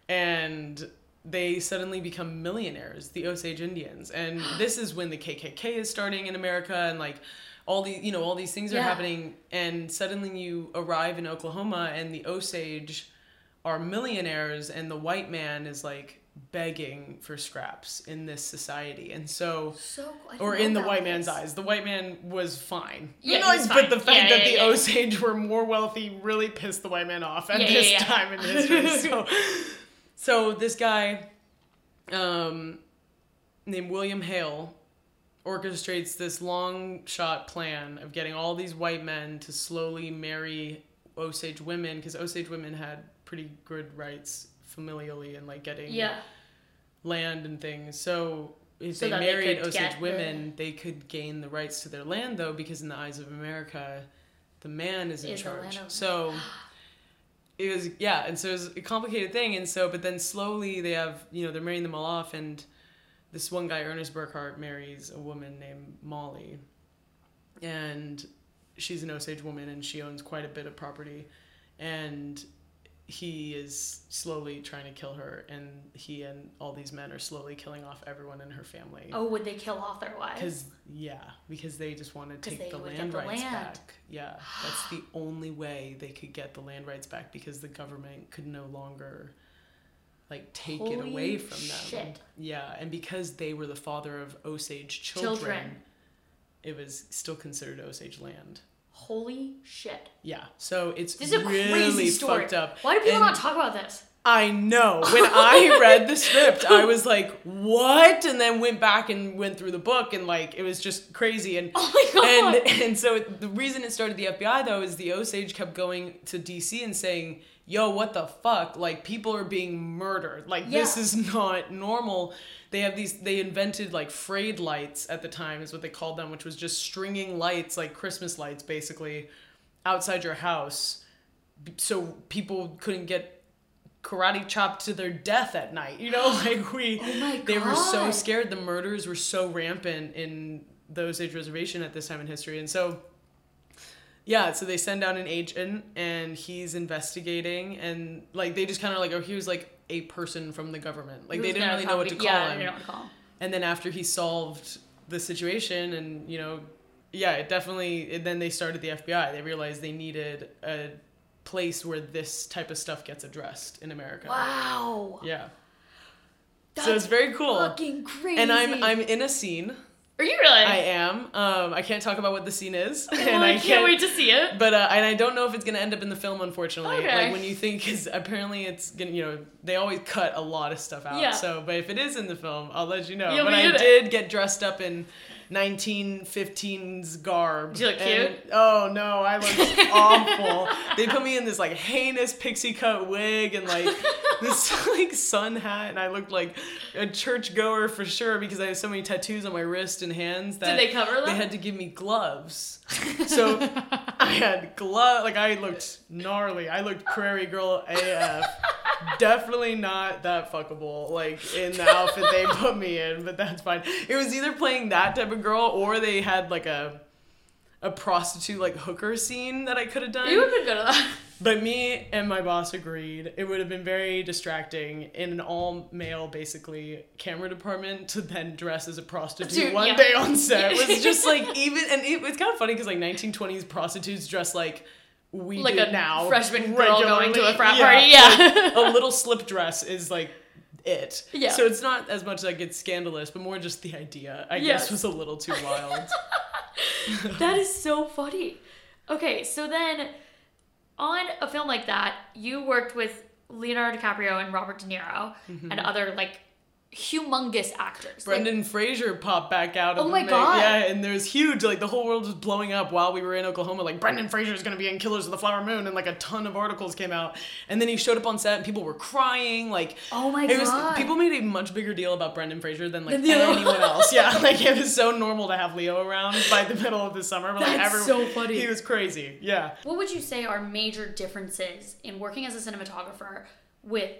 and they suddenly become millionaires, the Osage Indians. And this is when the KKK is starting in America and like all the you know all these things are Yeah. happening and suddenly you arrive in Oklahoma and the Osage are millionaires and the white man is like begging for scraps in this society. And so So or in the white man's eyes. The white man was fine. Yeah, You know, was fine. But the fact Yeah, that yeah, the. Osage were more wealthy really pissed the white man off at this time in history. so, so this guy, um, named William Hale, orchestrates this long shot plan of getting all these white men to slowly marry Osage women because Osage women had pretty good rights familially and like getting Yeah. land and things. So if So they that they married Osage get the- women, they could gain the rights to their land, though, because in the eyes of America, the man is in Is charge. So it was yeah, and so it was a complicated thing, and so but then slowly they have you know they're marrying them all off, and this one guy Ernest Burkhart marries a woman named Molly, and she's an Osage woman, and she owns quite a bit of property, and he is slowly trying to kill her, and he and all these men are slowly killing off everyone in her family. Oh, would they kill off their wives? Because yeah, because they just want to take the land the rights land. back. Yeah, that's the only way they could get the land rights back because the government could no longer like take it away from them. shit. Yeah, and because they were the father of Osage children, Children. it was still considered Osage land. Holy shit. Yeah, so it's This is a really crazy story. fucked up. Why do people And- not talk about this? I know. When I read the script, I was like, "What?" And then went back and went through the book, and like it was just crazy. And Oh my God. and and so the reason it started the FBI though is the Osage kept going to DC and saying, "Yo, what the fuck? Like people are being murdered. Like this is not normal." They have these. They invented like frayed lights at the time, is what they called them, which was just stringing lights, like Christmas lights, basically, outside your house, so people couldn't get karate chopped to their death at night. You know, like we. Oh They were so scared. The murders were so rampant in the Osage Reservation at this time in history, and so. Yeah, so they send out an agent and he's investigating and like they just kind of like oh he was like a person from the government. Like they didn't really know what to call yeah, him. they didn't know what to call him. and then after he solved the situation and you know yeah it definitely it, then they started the fbi they realized they needed a place where this type of stuff gets addressed in america. Wow. yeah. That's so it's very cool. Fucking crazy. and i'm i'm in a scene Are you really? i am um i can't talk about what the scene is Well, and I, i can't, wait to see it. but uh, and I don't know if it's gonna end up in the film, unfortunately. Okay. Like when you think, because apparently it's gonna, you know, they always cut a lot of stuff out. Yeah. So, but if it is in the film, I'll let you know. You'll but I in it. did get dressed up in 1915's garb. Did you look and- cute? oh no, I looked awful. They put me in this like heinous pixie cut wig and like this like sun hat, and I looked like a church goer for sure because I have so many tattoos on my wrist and hands that they cover them? They had to give me gloves. So I had glove like I looked gnarly. I looked prairie girl AF. Definitely not that fuckable like in the outfit they put me in, but that's fine. It was either playing that type of girl or they had like a a prostitute like hooker scene that I could have done. You would have been good at that. But me and my boss agreed it would have been very distracting in an all male, basically, camera department to then dress as a prostitute Dude, one yeah. day on set. It was just like even, and it, it's kind of funny because like 1920s prostitutes dress like we Like a now. freshman girl going to a frat party, yeah. like, a little slip dress is like it. Yeah. So it's not as much like it's scandalous, but more just the idea, I Yes. guess, was a little too wild. that is so funny. Okay, so then on a film like that, you worked with Leonardo DiCaprio and Robert De Niro Mm-hmm. and other like humongous actors. Like, Brendan Fraser popped back out of Oh my. God. Yeah, and there's huge, like the whole world was blowing up while we were in Oklahoma. Like Brendan Fraser is gonna be in Killers of the Flower Moon, and like a ton of articles came out. And then he showed up on set, and people were crying. Like, Oh my it was God. people made a much bigger deal about Brendan Fraser than like Than anyone else. Yeah, like it was so normal to have Leo around by the middle of the summer. But like That's everyone, so funny. He was crazy. Yeah. What would you say are major differences in working as a cinematographer with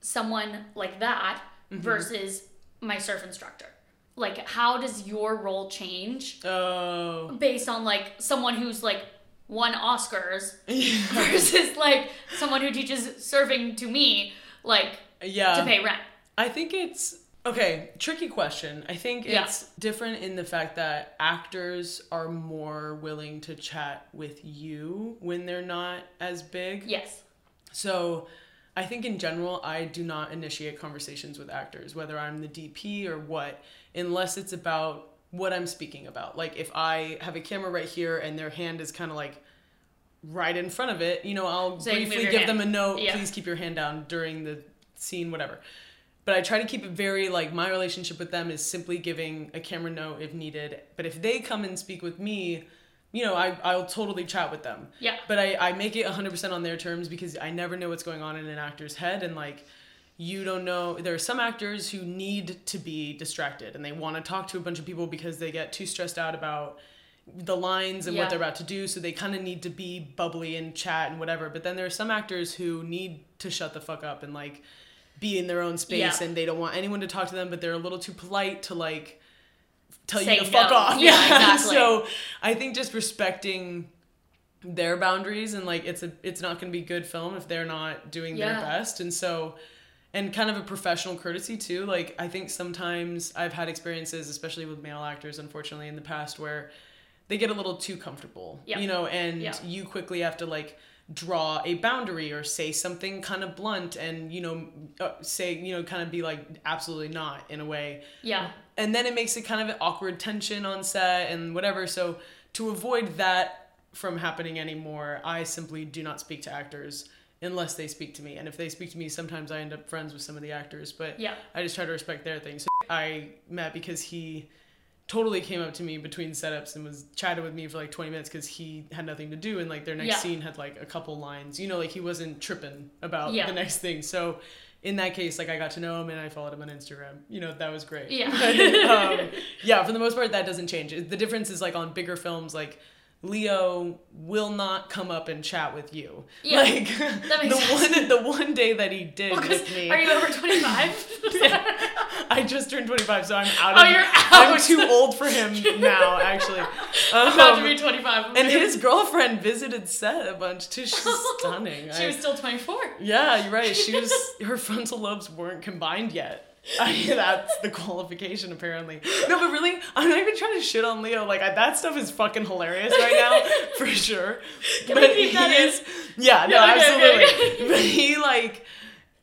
someone like that Mm-hmm. versus my surf instructor? Like, how does your role change Oh. based on like someone who's like won Oscars versus like someone who teaches surfing to me, like yeah. to pay rent? I think it's okay. Tricky question. I think Yeah. it's different in the fact that actors are more willing to chat with you when they're not as big. Yes. So I think in general, I do not initiate conversations with actors, whether I'm the DP or what, unless it's about what I'm speaking about. Like if I have a camera right here and their hand is kind of like right in front of it, you know, I'll So briefly give them a note, Yeah. please keep your hand down during the scene, whatever. But I try to keep it very like my relationship with them is simply giving a camera note if needed. But if they come and speak with me, you know, I, I'll totally chat with them. Yeah. But I, I make it 100% on their terms because I never know what's going on in an actor's head. And like, you don't know. There are some actors who need to be distracted and they want to talk to a bunch of people because they get too stressed out about the lines and Yeah. what they're about to do. So they kind of need to be bubbly and chat and whatever. But then there are some actors who need to shut the fuck up and like be in their own space Yeah. and they don't want anyone to talk to them, but they're a little too polite to like tell Say you to fuck off. Yeah, exactly. so I think just respecting their boundaries and like it's a it's not going to be good film if they're not doing Yeah. their best and so and kind of a professional courtesy too like i think sometimes i've had experiences especially with male actors unfortunately in the past where they get a little too comfortable Yeah. you know and Yeah. you quickly have to like draw a boundary or say something kind of blunt and you know uh, say you know kind of be like absolutely not in a way Yeah. and then it makes it kind of an awkward tension on set and whatever so to avoid that from happening anymore i simply do not speak to actors unless they speak to me and if they speak to me sometimes i end up friends with some of the actors but Yeah. i just try to respect their things so i met because he totally came up to me between setups and was chatted with me for like 20 minutes because he had nothing to do and like their next Yeah. scene had like a couple lines you know like he wasn't tripping about Yeah. the next thing so in that case like i got to know him and i followed him on instagram you know that was great Yeah. But, um, yeah for the most part that doesn't change the difference is like on bigger films like Leo will not come up and chat with you. Yeah, like that makes the sense. one the one day that he did Well, with me. Are you over 25? I just turned 25, so I'm out Oh, of you're out. I'm too old for him now, actually. About to Um, be 25. and his girlfriend visited set a bunch too. She's stunning. She I- was still 24. yeah, you're right. She was her frontal lobes weren't combined yet. I, that's the qualification apparently. No, but really, I'm not even trying to shit on Leo. Like I, that stuff is fucking hilarious right now, for sure. Can but he is, yeah, no, Yeah, okay, absolutely. okay. But he like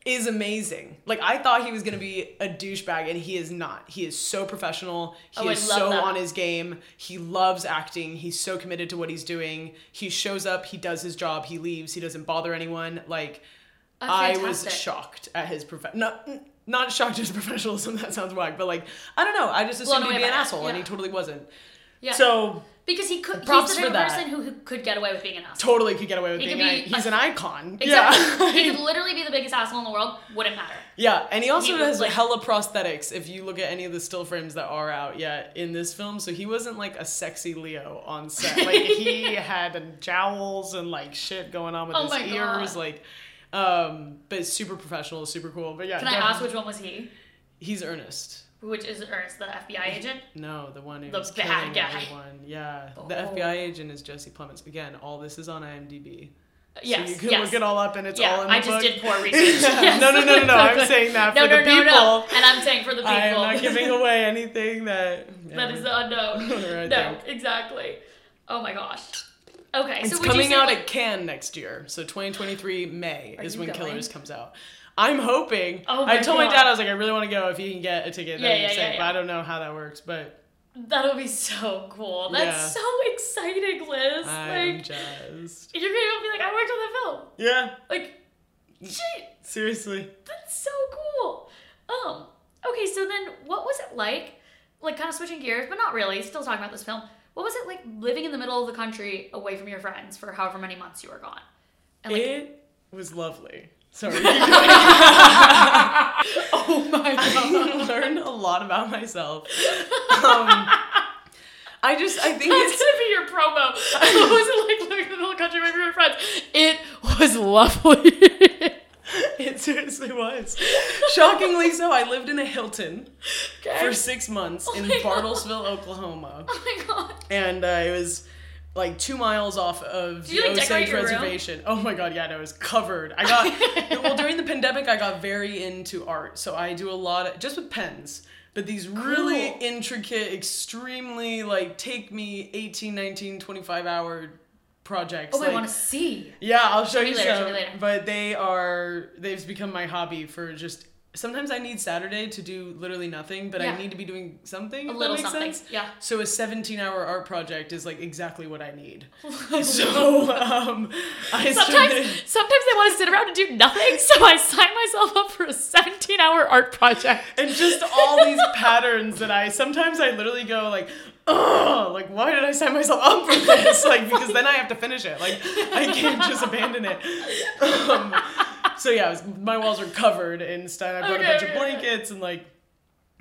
is amazing. Like I thought he was gonna be a douchebag, and he is not. He is so professional. He Oh, is so that. on his game. He loves acting. He's so committed to what he's doing. He shows up. He does his job. He leaves. He doesn't bother anyone. Like. I was shocked at his profession. Not shocked at his professionalism. That sounds whack, but like I don't know. I just assumed he'd be an asshole, and he totally wasn't. Yeah. So because he could, Props he's the for type of person who, who could get away with being an asshole. totally could get away with He being. an, he's an icon. Exactly. Yeah. he could literally be the biggest asshole in the world. Wouldn't matter. Yeah, and he also He has like- hella prosthetics. If you look at any of the still frames that are out yet in this film, so he wasn't like a sexy Leo on set. Like he had jowls and like shit going on with Oh his my God. ears, like. Um, but super professional, super cool. But yeah, Can I definitely- ask which one was he? He's Ernest. Which is Ernest, the FBI agent? No, the one The who's bad killing guy. everyone. Yeah, the Oh. FBI agent is Jesse Plemons. Again, all this is on IMDb. Yes. so you can yes. look it all up, and it's yeah, all in the I just book. did poor research. Yes. no, no, no, no, no. I'm saying that no, for no, the no, people. no. And I'm saying for the people. I am not giving away anything that. that is the unknown. No, exactly. Oh my gosh. Okay, It's so coming out like, at Cannes next year, so 2023 May is when going? Killers comes out. I'm hoping. Oh my I told my dad I was like, I really want to go if he can get a ticket. Yeah, yeah, yeah, yeah. But I don't know how that works, but That'll be so cool. That's Yeah. so exciting, Liz. I'm like, jazzed. you're gonna be like, I worked on the film. Yeah, Like, shit, seriously. that's so cool. Um, okay, so then what was it like, like kind of switching gears, but not really, still talking about this film. What was it like living in the middle of the country away from your friends for however many months you were gone? And like, it was lovely. Sorry. oh my god! I learned a lot about myself. Um, I just, I think That's it's. gonna be your promo. what was it like living in the middle of the country away from your friends? It was lovely. It seriously was. Shockingly so, I lived in a Hilton okay. for six months in my God. Bartlesville, Oklahoma. oh my god. And uh, it was like two miles off of Did you, the like, decorate Osage? Reservation. Oh my god, yeah, no, it was covered. I got well during the pandemic. I got very into art, so I do a lot of just with pens. But these really Cool. intricate, extremely like take me 18, 19, 25 hour projects. Oh, I want to see. Yeah, I'll show, Show you later, some. me later. But they are they've become my hobby for just sometimes I need Saturday to do literally nothing, but Yeah. I need to be doing something. A if little that makes something. sense. Yeah. So a 17 hour art project is like exactly what I need. so um I Sometimes, started sometimes I want to sit around and do nothing, so I sign myself up for a 17-hour art project. and just all these patterns that I sometimes I literally go like, oh, like why did I sign myself up for this? Like because then I have to finish it. Like I can't just abandon it. Um, so yeah, was, my walls are covered in stuff. I brought Okay, a bunch okay, of okay. blankets and like.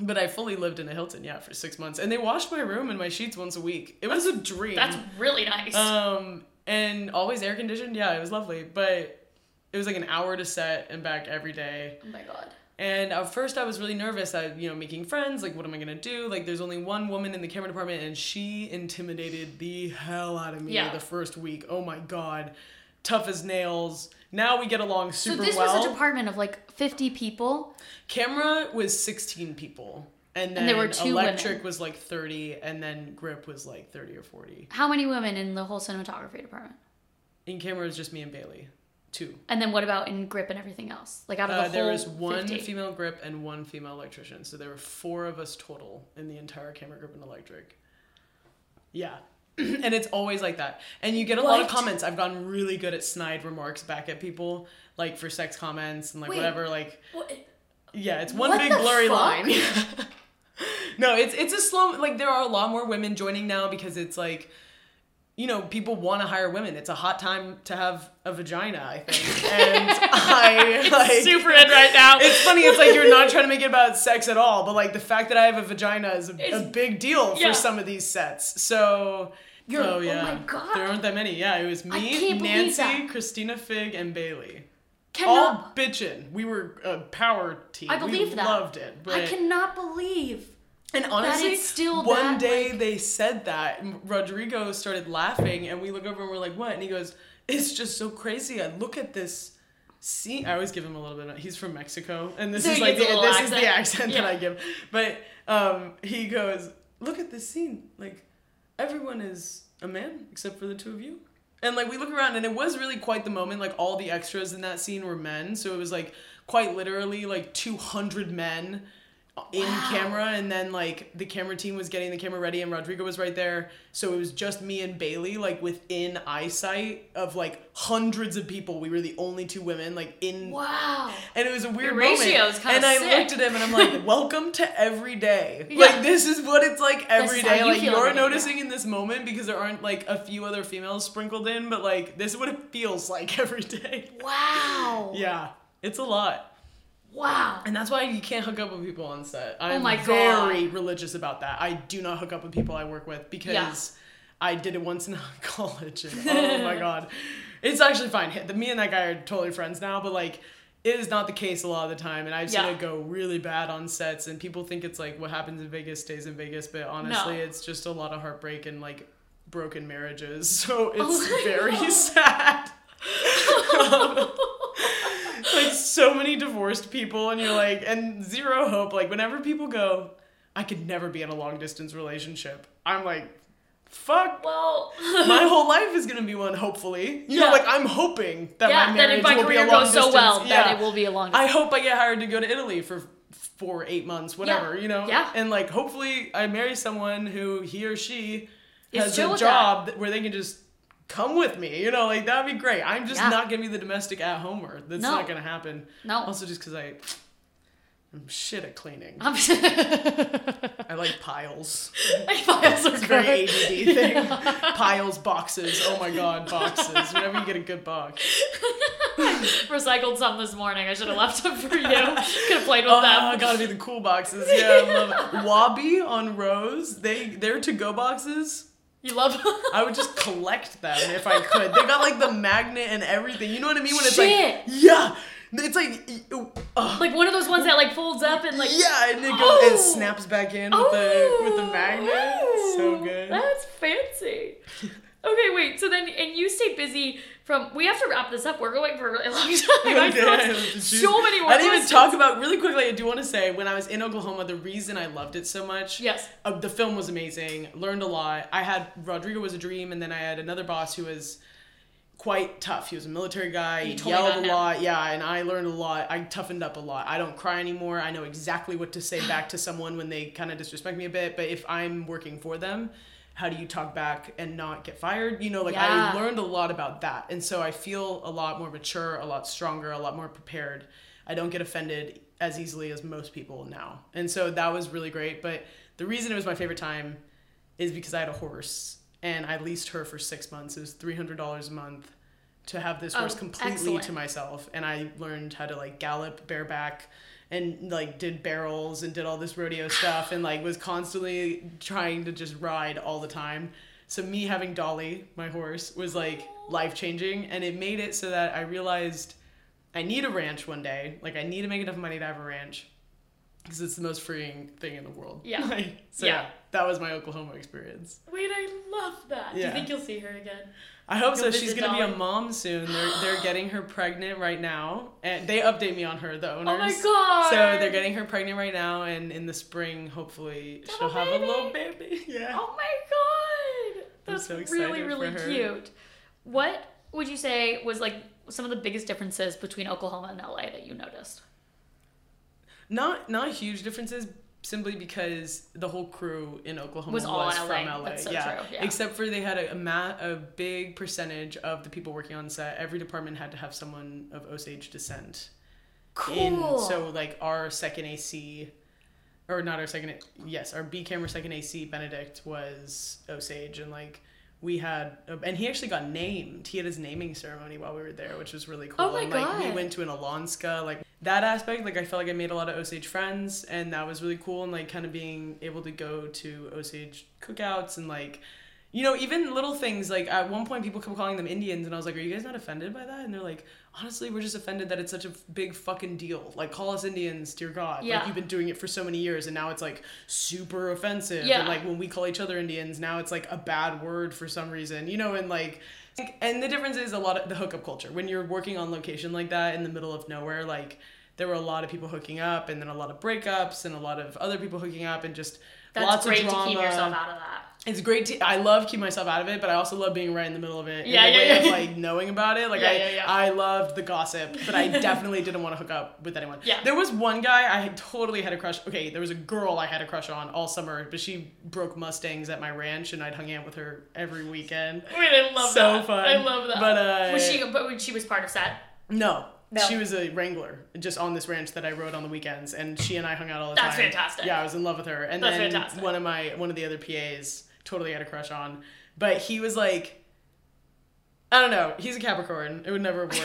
But I fully lived in a Hilton, yeah, for six months, and they washed my room and my sheets once a week. It was a dream. That's really nice. Um, and always air conditioned. Yeah, it was lovely. But it was like an hour to set and back every day. oh my god. And at first, I was really nervous. I, you know, making friends. Like, what am I gonna do? Like, there's only one woman in the camera department, and she intimidated the hell out of me Yeah. the first week. Oh my god, tough as nails. Now we get along super well. So this well. was a department of like 50 people. Camera was 16 people, and then And there were two electric women. was like 30, and then grip was like 30 or 40. How many women in the whole cinematography department? In camera, was just me and Bailey, two. And then what about in grip and everything else? Like out of the Uh, whole there was one 50? female grip and one female electrician, so there were four of us total in the entire camera grip and electric. Yeah. and it's always like that. And you get a lot of comments. I've gotten really good at snide remarks back at people, like for sex comments and like Wait. whatever. Like, What? yeah, it's one What big blurry fuck? line. no, it's it's a slow. Like there are a lot more women joining now because it's like. You know, people want to hire women. It's a hot time to have a vagina, I think. And I like Super in right now. it's funny. It's like you're not trying to make it about sex at all, but like the fact that I have a vagina is a, a big deal for some of these sets. So, You're- oh oh yeah, my God. there aren't that many. Yeah, it was me, Nancy. Christina Fig, and Bailey. Cannot, All bitchin'. We were a power team. I believe we that. Loved it. I cannot believe. And honestly, still one that, day like- they said that, Rodrigo started laughing, and we look over and we're like, "What?" And he goes, "It's just so crazy. I look at this." scene. I always give him a little bit. Of, he's from Mexico, and this So is like the, this is the accent. accent Yeah. that I give. But um, he goes, "Look at this scene. Like everyone is a man except for the two of you." And like we look around, and it was really quite the moment. Like all the extras in that scene were men, so it was like quite literally like two hundred men in Wow. camera and then like the camera team was getting the camera ready and Rodrigo was right there so it was just me and Bailey like within eyesight of like hundreds of people we were the only two women like in Wow. and it was a weird Your moment and I sick. looked at him and I'm like welcome to every day Yeah. like this is what it's like every how day you like you're noticing in this moment because there aren't like a few other females sprinkled in but like this is what it feels like every day Wow. yeah it's a lot Wow. and that's why you can't hook up with people on set. Oh I'm Oh my God. very religious about that. I do not hook up with people I work with because Yeah. I did it once in college. And, oh my god, it's actually fine. The- Me and that guy are totally friends now, but like. It is not the case a lot of the time, and I've seen Yeah. it go really bad on sets. And people think it's like what happens in Vegas stays in Vegas, but honestly, No. it's just a lot of heartbreak and like broken marriages. So oh it's Oh very God. sad. Like so many divorced people and you're like and zero hope like whenever people go i could never be in a long distance relationship i'm like fuck well. my whole life is gonna be one hopefully you know like i'm hoping that yeah. my marriage if my will be a career long goes so well, yeah. then it will be a long. i hope i get hired to go to italy for four eight months whatever Yeah. you know Yeah. and like hopefully i marry someone who he or she Is has a job that- where they can just come with me you know like that'd be great i'm just Yeah. not gonna be the domestic at homer that's No. not gonna happen no. also, just because I, I'm shit at cleaning. I'm I like piles. files are It's a very great. ADD thing. Piles, boxes. Oh my god, boxes. Whenever you get a good box. Recycled some this morning. I should have left them for you. Could have played with Oh, them. gotta be the cool boxes. Yeah, I love it. Wabi on Rose. They they're to go boxes. You love. I would just collect them if I could. They got like the magnet and everything. You know what I mean? When it's Shit. like yeah, it's like uh, like one of those ones that like folds up and like. yeah, and it goes Oh. it snaps back in with the with the magnet. So Oh, good. That's fancy. Okay, wait. So then, and you stay busy from. We have to wrap this up. We're going for a really long time. I like so many more. I didn't even talk about really quickly. I do want to say when I was in Oklahoma, the reason I loved it so much. Yes. Uh, the film was amazing. Learned a lot. I had Rodrigo was a dream, and then I had another boss who was quite tough. He was a military guy. You He yelled a him. lot. Yeah, and I learned a lot. I toughened up a lot. I don't cry anymore. I know exactly what to say back to someone when they kind of disrespect me a bit. But if I'm working for them, how do you talk back and not get fired? You know, like Yeah. I learned a lot about that. And so I feel a lot more mature, a lot stronger, a lot more prepared. I don't get offended as easily as most people now. And so that was really great. But the reason it was my favorite time is because I had a horse and I leased her for six months. It was three hundred dollars a month to have this Oh, horse completely excellent. to myself, and I learned how to like gallop bareback and like did barrels and did all this rodeo stuff and like was constantly trying to just ride all the time. So me having Dolly, my horse, was like life changing, and it made it so that I realized I need a ranch one day. Like I need to make enough money to have a ranch because it's the most freeing thing in the world. Yeah. Like, so Yeah. that was my Oklahoma experience. Wait, I love that. Yeah. Do you think you'll see her again? I hope Go so. She's gonna be a mom soon. They're they're getting her pregnant right now, and they update me on her the owners. Oh my god. So they're getting her pregnant right now, and in the spring, hopefully, she'll have a little baby. Yeah. Oh my god. That's so really really cute. What would you say was like some of the biggest differences between Oklahoma and LA that you noticed? Not not huge differences, simply because the whole crew in Oklahoma Was was, all from LA. LA. That's so yeah. true, yeah. Except for they had a a, ma- a big percentage of the people working on set. Every department had to have someone of Osage descent. Cool. in so like our second AC or not our second yes our B camera second AC Benedict was Osage and like we had uh, and he actually got named he had his naming ceremony while we were there which was really cool Oh my and like we went to an Alonska like that aspect like I felt like I made a lot of Osage friends and that was really cool and like kind of being able to go to Osage cookouts and like you know, even little things like at one point people kept calling them Indians, and I was like, "Are you guys not offended by that?" And they're like, "Honestly, we're just offended that it's such a big fucking deal. Like, call us Indians, dear God. Yeah. Like, you've been doing it for so many years, and now it's like super offensive. Yeah. And like when we call each other Indians, now it's like a bad word for some reason, you know. And like, and the difference is a lot of the hookup culture. When you're working on location like that in the middle of nowhere, like there were a lot of people hooking up, and then a lot of breakups, and a lot of other people hooking up, and just That's lots great of drama. to keep yourself out of that. It's great to. I love keeping myself out of it, but I also love being right in the middle of it. Yeah, in the yeah, way yeah, Of, like knowing about it. Like Yeah, I, yeah, yeah. I loved the gossip, but I definitely didn't want to hook up with anyone. Yeah. There was one guy I had totally had a crush. Okay, there was a girl I had a crush on all summer, but she broke Mustangs at my ranch, and I'd hung out with her every weekend. Wait, I love So that. fun. I love that. But, uh, was she? But when she was part of set. No. No. She was a wrangler just on this ranch that I rode on the weekends, and she and I hung out all the That's time. That's fantastic. Yeah, I was in love with her. And That's then fantastic. one of my one of the other PAs totally had a crush on, but he was like, I don't know. He's a Capricorn. It would never work.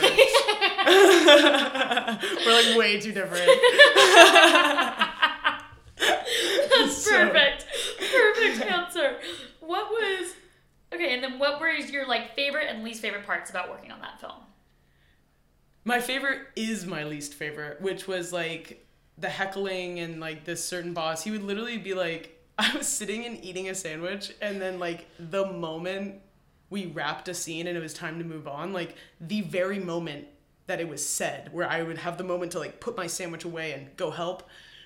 We're like way too different. That's So- perfect. Perfect answer. What was okay? And then what were your like favorite and least favorite parts about working on that film? My favorite is my least favorite, which was like the heckling and like this certain boss. He would literally be like, I was sitting and eating a sandwich, and then like the moment we wrapped a scene and it was time to move on, like the very moment that it was said, where I would have the moment to like put my sandwich away and go help.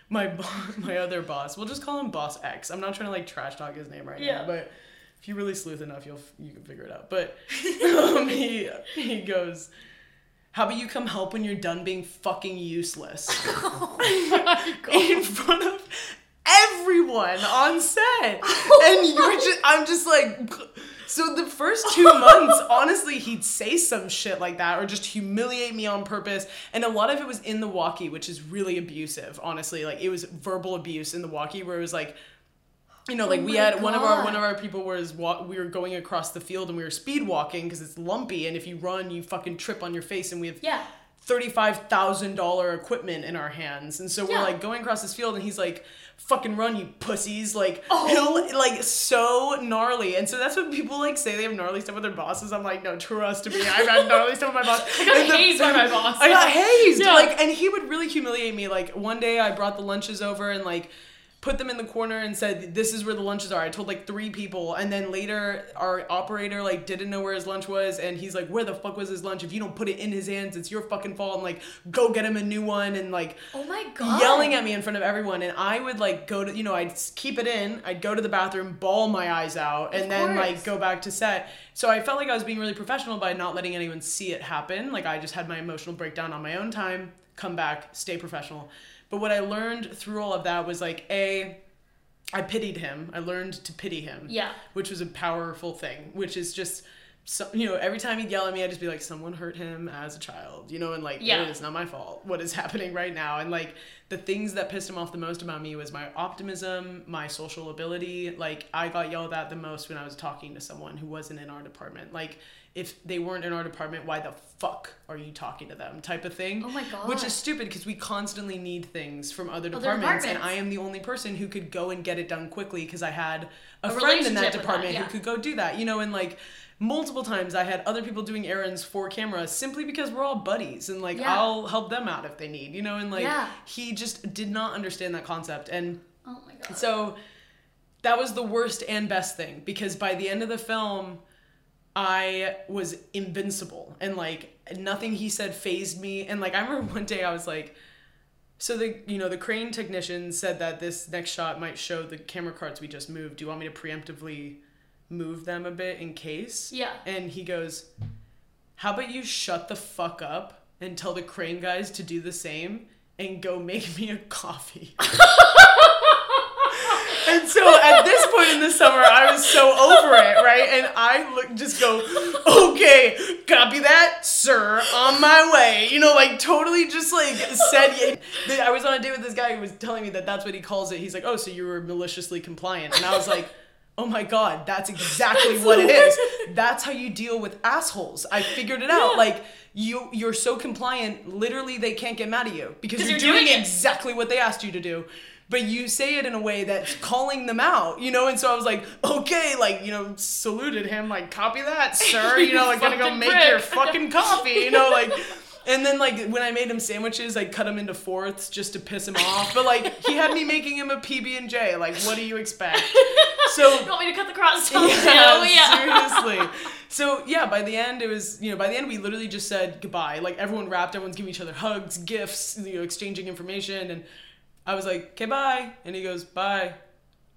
My bo- my other boss, we'll just call him Boss X. I'm not trying to like trash talk his name right Yeah. now, but if you really sleuth enough, you'll you can figure it out. But um, he he goes, how about you come help when you're done being fucking useless? In front of everyone on set. And you're just I'm just like so the first two months, honestly, he'd say some shit like that or just humiliate me on purpose. And a lot of it was in the walkie, which is really abusive, honestly. Like it was verbal abuse in the walkie where it was like you know, like Oh we had one of our one of our people was wa- we were going across the field and we were speed walking because it's lumpy and if you run you fucking trip on your face and we have Yeah. Thirty-five thousand dollar equipment in our hands, and so we're like going across this field, and he's like, "Fucking run, you pussies!" Like, Oh. he'll- like so gnarly, and so that's what people like say they have gnarly stuff with their bosses. I'm like, no, trust me, I've had gnarly stuff with my boss. I got hazed by my boss. I got hazed, Yeah. like, and he would really humiliate me. Like one day, I brought the lunches over and like put them in the corner and said this is where the lunches are i told like three people and then later our operator like didn't know where his lunch was and he's like where the fuck was his lunch if you don't put it in his hands it's your fucking fault and like go get him a new one and like Oh my god. yelling at me in front of everyone and i would like go to you know i'd keep it in i'd go to the bathroom bawl my eyes out and Of then course. like go back to set So I felt like I was being really professional by not letting anyone see it happen. Like I just had my emotional breakdown on my own time, come back, stay professional. But what I learned through all of that was like a I pitied him. I learned to pity him. Yeah. Which was a powerful thing, which is just so, you know, every time he'd yell at me, I'd just be like, someone hurt him as a child, you know, and like, Yeah. it is not my fault what is happening right now. And like, the things that pissed him off the most about me was my optimism, my social ability. Like, I got yelled at the most when I was talking to someone who wasn't in our department. Like, if they weren't in our department, why the fuck are you talking to them? Type of thing. Oh my god. Which is stupid because we constantly need things from other Other departments, and. I am the only person who could go and get it done quickly because I had a, A friend in that with that, department yeah. who could go do that, you know, and like multiple times I had other people doing errands for camera simply because we're all buddies and like Yeah. I'll help them out if they need, you know, and like Yeah. he just did not understand that concept and Oh my god. so that was the worst and best thing because by the end of the film I was invincible and like nothing he said phased me and like I remember one day I was like so the you know the crane technician said that this next shot might show the camera carts we just moved. Do you want me to preemptively move them a bit in case? Yeah. And he goes, "How about you shut the fuck up and tell the crane guys to do the same and go make me a coffee." And so at this point in the summer, I was so over it, right? And I look, just go, okay, copy that, sir, on my way. You know, like totally just like said. yeah. I was on a date with this guy who was telling me that that's what he calls it. He's like, oh, so you were maliciously compliant, and I was like. Oh my god, that's exactly what it is. That's how you deal with assholes. I figured it out. Yeah. Like you you're so compliant, literally they can't get mad at you because you're, you're doing, doing exactly what they asked you to do. But you say it in a way that's calling them out, you know? And so I was like, okay, like, you know, saluted him, like, copy that, sir. You know, like, gonna go make prick. your fucking coffee, you know, like. And then, like, when I made him sandwiches, I cut him into fourths just to piss him off. But, like, he had me making him a PB&J. Like, what do you expect? So, you want me to cut the cross yeah, too? Yeah. seriously. So yeah, by the end it was you know by the end we literally just said goodbye. Like everyone wrapped, everyone's giving each other hugs, gifts, you know, exchanging information, and I was like, okay, bye, and he goes bye,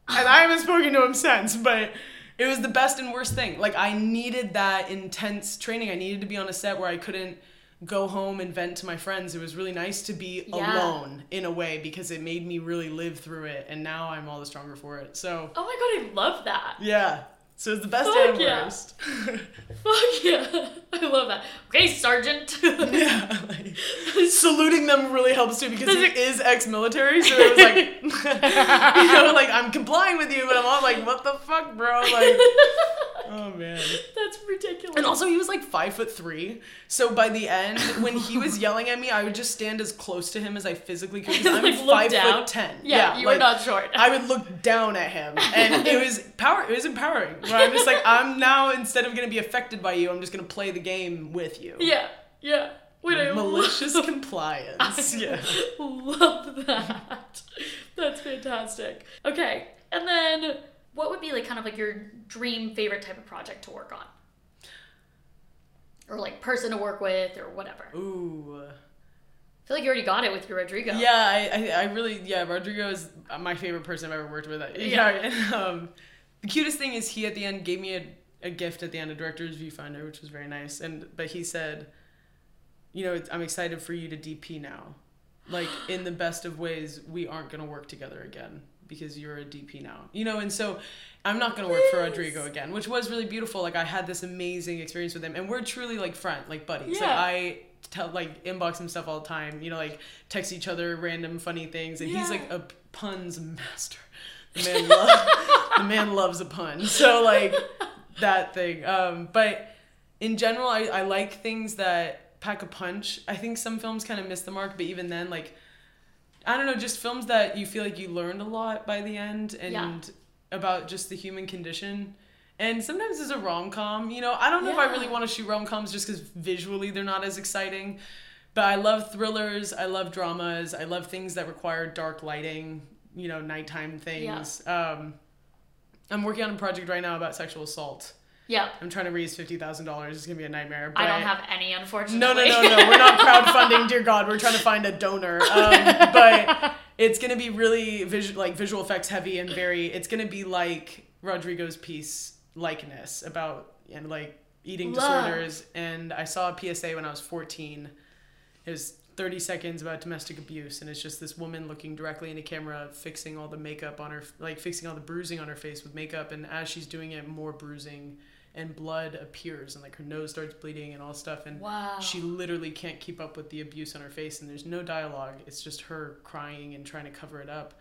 and I haven't spoken to him since, but. It was the best and worst thing. Like I needed that intense training. I needed to be on a set where I couldn't go home and vent to my friends. It was really nice to be Yeah. alone in a way because it made me really live through it and now I'm all the stronger for it. So Oh my god, I love that. yeah. So it's the best Fuck and yeah. worst. Fuck yeah. I love that. Okay, Sergeant. yeah. Like, saluting them really helps too because he it- is ex-military, so it was like, you know, like I'm complying with you, but I'm all like, what the fuck, bro? Like, oh man. That's ridiculous. And also, he was like five foot three. So by the end, when he was yelling at me, I would just stand as close to him as I physically could. 'cause I'm Like, five down. foot ten. Yeah, you were not short. I would look down at him, and it was power. It was empowering. Where I'm just like, I'm now instead of gonna be affected by you, I'm just gonna play the game with you. yeah, yeah. Wait, I Malicious love, compliance. Yeah. love that. That's fantastic. Okay, and then what would be like kind of like your dream favorite type of project to work on? Or like person to work with or whatever. I Ooh. feel like you already got it with your Rodrigo. Yeah, I, I, I really, yeah, Rodrigo is my favorite person I've ever worked with. Yeah, and, um, the cutest thing is he at the end gave me a, a gift at the end, a director's viewfinder, which was very nice. And but he said, you know, I'm excited for you to DP now. Like in the best of ways, we aren't gonna work together again because you're a DP now. You know, and so I'm not gonna work for Rodrigo again, which was really beautiful. Like I had this amazing experience with him, and we're truly like friend, like buddies. Like Yeah. I tell like inbox him stuff all the time. You know, like text each other random funny things, and he's like a puns master. The man loves the man loves a pun. So like that thing. Um, but in general, I, I like things that pack a punch. I think some films kind of miss the mark, but even then, like I don't know, just films that you feel like you learned a lot by the end and Yeah. about just the human condition. And sometimes it's a rom com. You know, I don't know if I really want to shoot rom coms just because visually they're not as exciting. But I love thrillers. I love dramas. I love things that require dark lighting. You know, nighttime things. Um, I'm working on a project right now about sexual assault. Yeah. I'm trying to raise fifty thousand dollars. It's gonna be a nightmare. I don't have any, unfortunately. no, no, no, no. We're not crowdfunding. Dear God, we're trying to find a donor. Um, but it's gonna be really visual, like visual effects heavy and very. It's gonna be like Rodrigo's piece likeness about and like eating Love. disorders. And I saw a PSA when I was 14. It was 30 seconds about domestic abuse, and it's just this woman looking directly into camera, fixing all the makeup on her, like fixing all the bruising on her face with makeup. And as she's doing it, more bruising and blood appears, and like her nose starts bleeding and all stuff. And Wow. she literally can't keep up with the abuse on her face, and there's no dialogue. It's just her crying and trying to cover it up.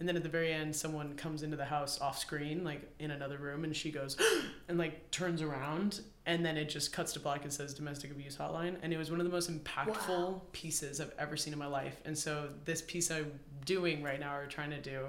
And then at the very end, someone comes into the house off screen, like in another room, and she goes and like turns around, and then it just cuts to black and says domestic abuse hotline. And it was one of the most impactful Wow. pieces I've ever seen in my life. And so this piece I'm doing right now or trying to do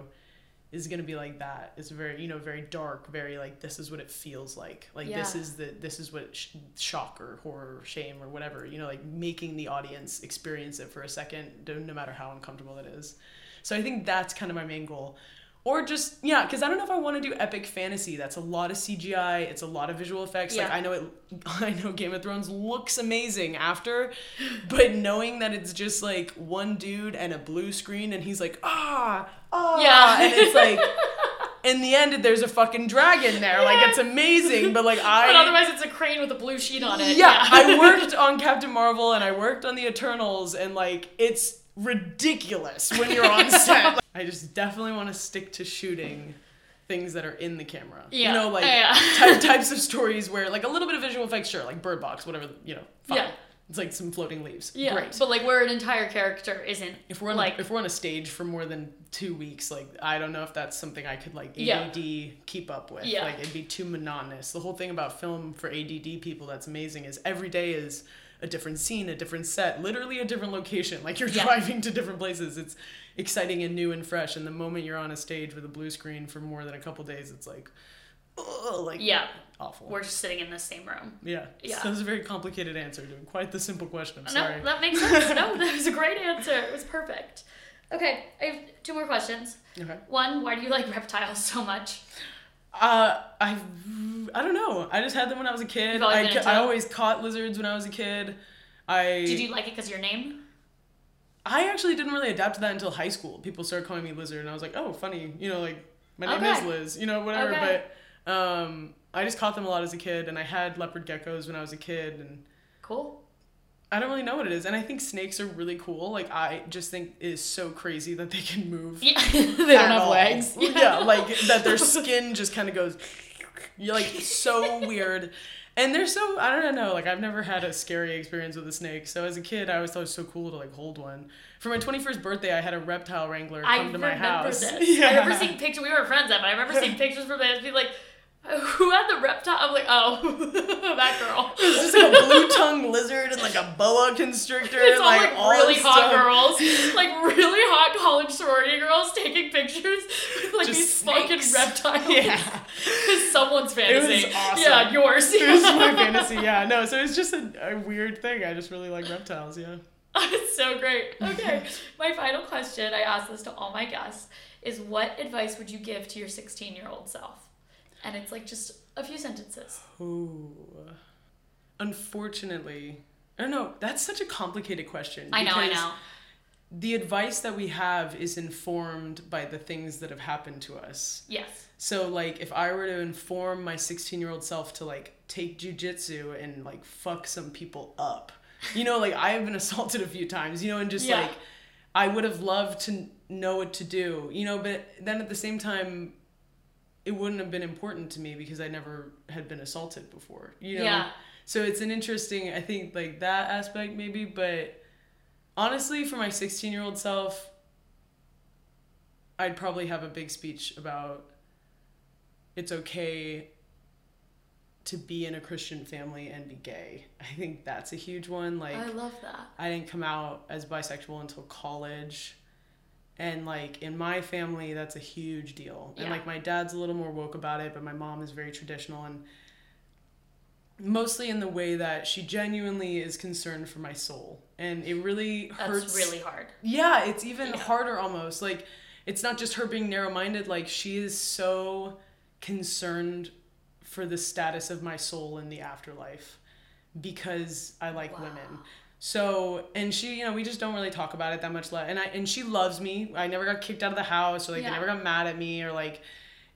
is gonna be like that. It's very you know very dark, very like this is what it feels like. Like this is the this is what sh- shock or horror or shame or whatever you know like making the audience experience it for a second, no matter how uncomfortable it is. So I think that's kind of my main goal. Or just yeah, because I don't know if I want to do epic fantasy. That's a lot of CGI. It's a lot of visual effects. Like I know it. I know Game of Thrones looks amazing after, but knowing that it's just like one dude and a blue screen, and he's like ah ah, Yeah. and it's like. In the end, there's a fucking dragon there. Like it's amazing, but like I. But otherwise, it's a crane with a blue sheet on it. Yeah, I worked on Captain Marvel and I worked on the Eternals, and like it's ridiculous when you're on set. Like, I just definitely want to stick to shooting things that are in the camera. Yeah, You know, like yeah. ty- types of stories where like a little bit of visual effects, sure, like Bird Box, whatever, you know, fine. Yeah. It's like some floating leaves. Yeah, Great. but like where an entire character isn't if we're on like if we're on a stage for more than two weeks, like I don't know if that's something I could like Yeah. ADD keep up with. Yeah. Like it'd be too monotonous. The whole thing about film for ADD people that's amazing is every day is a different scene, a different set, literally a different location. Like you're Yeah. driving to different places. It's exciting and new and fresh. And the moment you're on a stage with a blue screen for more than a couple days, it's like, ugh, like yeah, awful. we're just sitting in the same room. yeah. Yeah. So it's a very complicated answer to quite the simple question. I'm sorry. No, that makes sense. no, that was a great answer. It was perfect. Okay, I have two more questions. okay. One, why do you like reptiles so much? Uh, I, I don't know. I just had them when I was a kid. I, ca- I always caught lizards when I was a kid. I Did you like it because of your name? I actually didn't really adapt to that until high school. People started calling me lizard, and I was like, oh, funny. You know, like my name Okay. is Liz. You know, whatever. Okay. But um, I just caught them a lot as a kid, and I had leopard geckos when I was a kid, and Cool. I don't really know what it is. And I think snakes are really cool. Like I just think it is so crazy that they can move. Yeah, they don't have all. legs. Yeah. like that their skin just kind of goes you're like so weird. And they're so I don't know, like I've never had a scary experience with a snake. So as a kid I always thought it was so cool to like hold one. For my twenty first birthday I had a reptile wrangler I come to my house. this. Yeah. I remember seeing pictures. We were friends then, but I remember seeing pictures from it and be like, "Who had the reptile?" I'm like, "Oh, that girl." It's just like a blue tongue lizard and like a boa constrictor. It's all like, like all really hot girls, like really hot college sorority girls taking pictures with like Just these fucking reptiles. Yeah. It's someone's fantasy. It was awesome. Yeah, yours. It was my fantasy, yeah. No, so it's just a, a weird thing. I just really like reptiles, yeah. It's so great. Okay, my final question, I ask this to all my guests, is what advice would you give to your 16 year old self? And it's like just a few sentences. Ooh. Unfortunately, I don't know. That's such a complicated question. I know, I know. The advice that we have is informed by the things that have happened to us. Yes. So, like, if I were to inform my 16 year old self to, like, take jujitsu and, like, fuck some people up, you know, like, I have been assaulted a few times, you know, and just, Yeah. like, I would have loved to know what to do, you know, but then at the same time, it wouldn't have been important to me because I never had been assaulted before, you know? Yeah. So it's an interesting, I think, like that aspect maybe, but honestly, for my 16 year old self, I'd probably have a big speech about it's okay to be in a Christian family and be gay. I think that's a huge one. Like, I love that. I didn't come out as bisexual until college. And like in my family, that's a huge deal. And like my dad's a little more woke about it, but my mom is very traditional and mostly in the way that she genuinely is concerned for my soul. And it really That's hurts. really hard. Yeah, it's even Yeah. harder almost. Like it's not just her being narrow-minded, like she is so concerned for the status of my soul in the afterlife because I like Wow. women. So, and she, you know, we just don't really talk about it that much. And I and she loves me. I never got kicked out of the house or like Yeah. they never got mad at me or like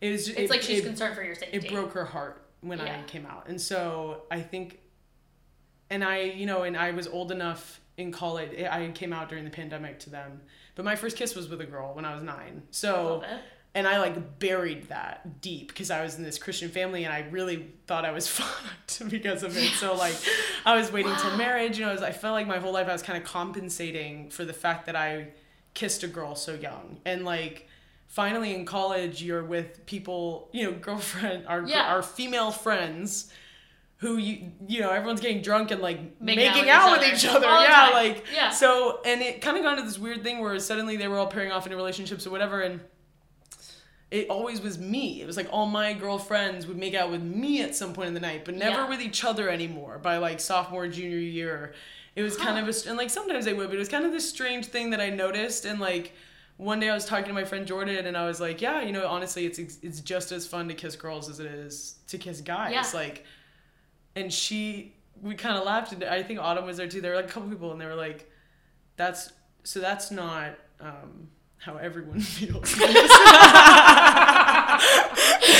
it was It's it, like she's it, concerned for your safety. it broke her heart when I came out. And so I think and I, you know, and I was old enough in college. I came out during the pandemic to them. But my first kiss was with a girl when I was 9. So. And I like buried that deep because I was in this Christian family and I really thought I was fucked because of it. So like I was waiting till marriage, you know, I, was, I felt like my whole life I was kind of compensating for the fact that I kissed a girl so young. And like finally in college you're with people, you know, girlfriend our Yeah. our female friends who you you know everyone's getting drunk and like Making making, out out, with with each each other. other. All the Yeah, like Yeah. so and it kind of got into this weird thing where suddenly they were all pairing off into relationships or whatever and it always was me. It was like all my girlfriends would make out with me at some point in the night, but never Yeah. with each other anymore by like sophomore, junior year. It was kind of a, and like sometimes they would, but it was kind of this strange thing that I noticed. And like one day I was talking to my friend Jordan and I was like, yeah, you know, honestly, it's, it's just as fun to kiss girls as it is to kiss guys. Yeah. Like, and she, we kind of laughed. And I think Autumn was there too. There were like a couple people and they were like, that's, so that's not, um, how everyone feels.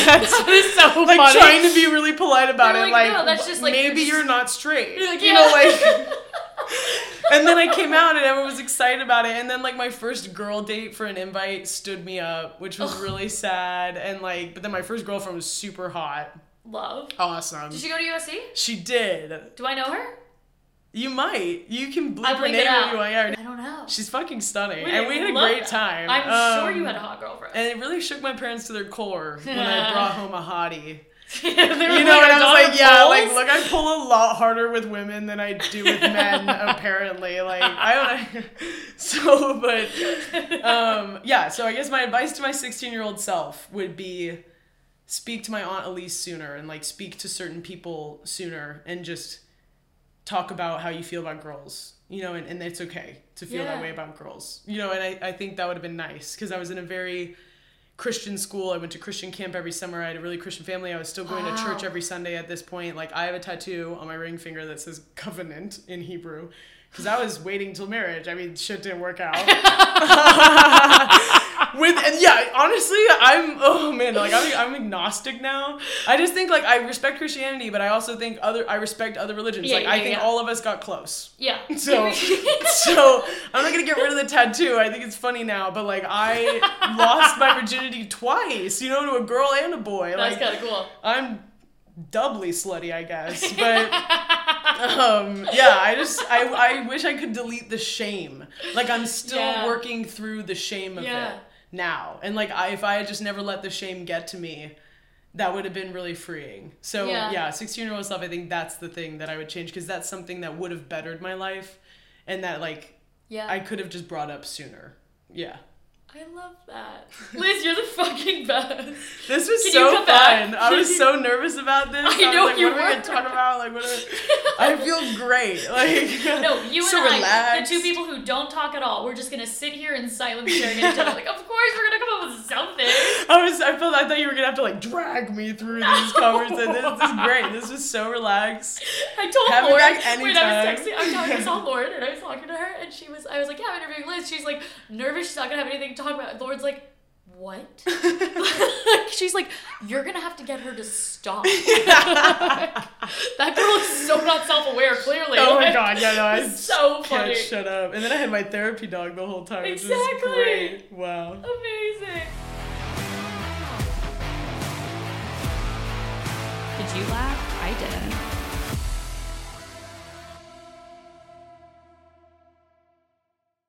That is so like funny. trying to be really polite about They're it. like, Like, no, that's just, like, maybe you're you're, not straight. You're like, you know, like. and then I came out and everyone was excited about it. And then like my first girl date for an invite stood me up, which was really sad. And like, but then my first girlfriend was super hot, Love. awesome. Did she go to USC? She did. Do I know her? You might. You can bleep her name if you want. I don't know. she's fucking stunning, We and we had a great that. time. I'm sure Um, you had a hot girlfriend. And it really shook my parents to their core when I brought home a hottie. you know, and I was like, yeah, like, look, I pull a lot harder with women than I do with men, apparently. Like, I don't know. So, but, um, yeah, so I guess my advice to my 16 year old self would be speak to my Aunt Elise sooner and, like, speak to certain people sooner and just talk about how you feel about girls, you know, and, and it's okay to feel Yeah. that way about girls, you know, and I, I think that would have been nice because I was in a very Christian school. I went to Christian camp every summer. I had a really Christian family. I was still going Wow. to church every Sunday at this point. Like, I have a tattoo on my ring finger that says covenant in Hebrew because I was waiting till marriage. I mean, shit didn't work out. With and yeah, honestly, I'm oh man, like I'm, I'm agnostic now. I just think like I respect Christianity, but I also think other I respect other religions. Yeah, like yeah, I think yeah. all of us got close. Yeah. So, so I'm not gonna get rid of the tattoo. I think it's funny now, but like I lost my virginity twice, you know, to a girl and a boy. That's Like kind of cool. I'm doubly slutty, I guess. But um, yeah, I just I I wish I could delete the shame. Like I'm still Yeah. working through the shame of Yeah. it now, and like I if I had just never let the shame get to me. That would have been really freeing. So Yeah. yeah, 16 year old stuff. I think that's the thing that I would change because that's something that would have bettered my life, and that like Yeah. I could have just brought up sooner. Yeah. I love that. Liz, you're the fucking best. This was Can so come back? fun. I was so nervous about this. I was know like, you what are we gonna talk about? Like what are I feel great. Like No, you so and I, relaxed. the two people who don't talk at all, we're just gonna sit here in silence staring at each other. Like, of course we're gonna come up with something. I was I felt I thought you were gonna have to like drag me through these conversations. This is great. This was so relaxed. I told Have Lauren when I was texting, I was talking to saw Lauren and I was talking to her and she was, I was like, yeah, I'm interviewing Liz. She's like nervous. She's not gonna have anything to talk about. And Lauren's like, what? She's like, you're gonna have to get her to stop. that girl is so not self-aware. Clearly. Oh my Like, god, yeah, no, I it's so can't funny. shut up. And then I had my therapy dog the whole time, which Exactly. great. Wow. Amazing. Did you laugh? I didn't.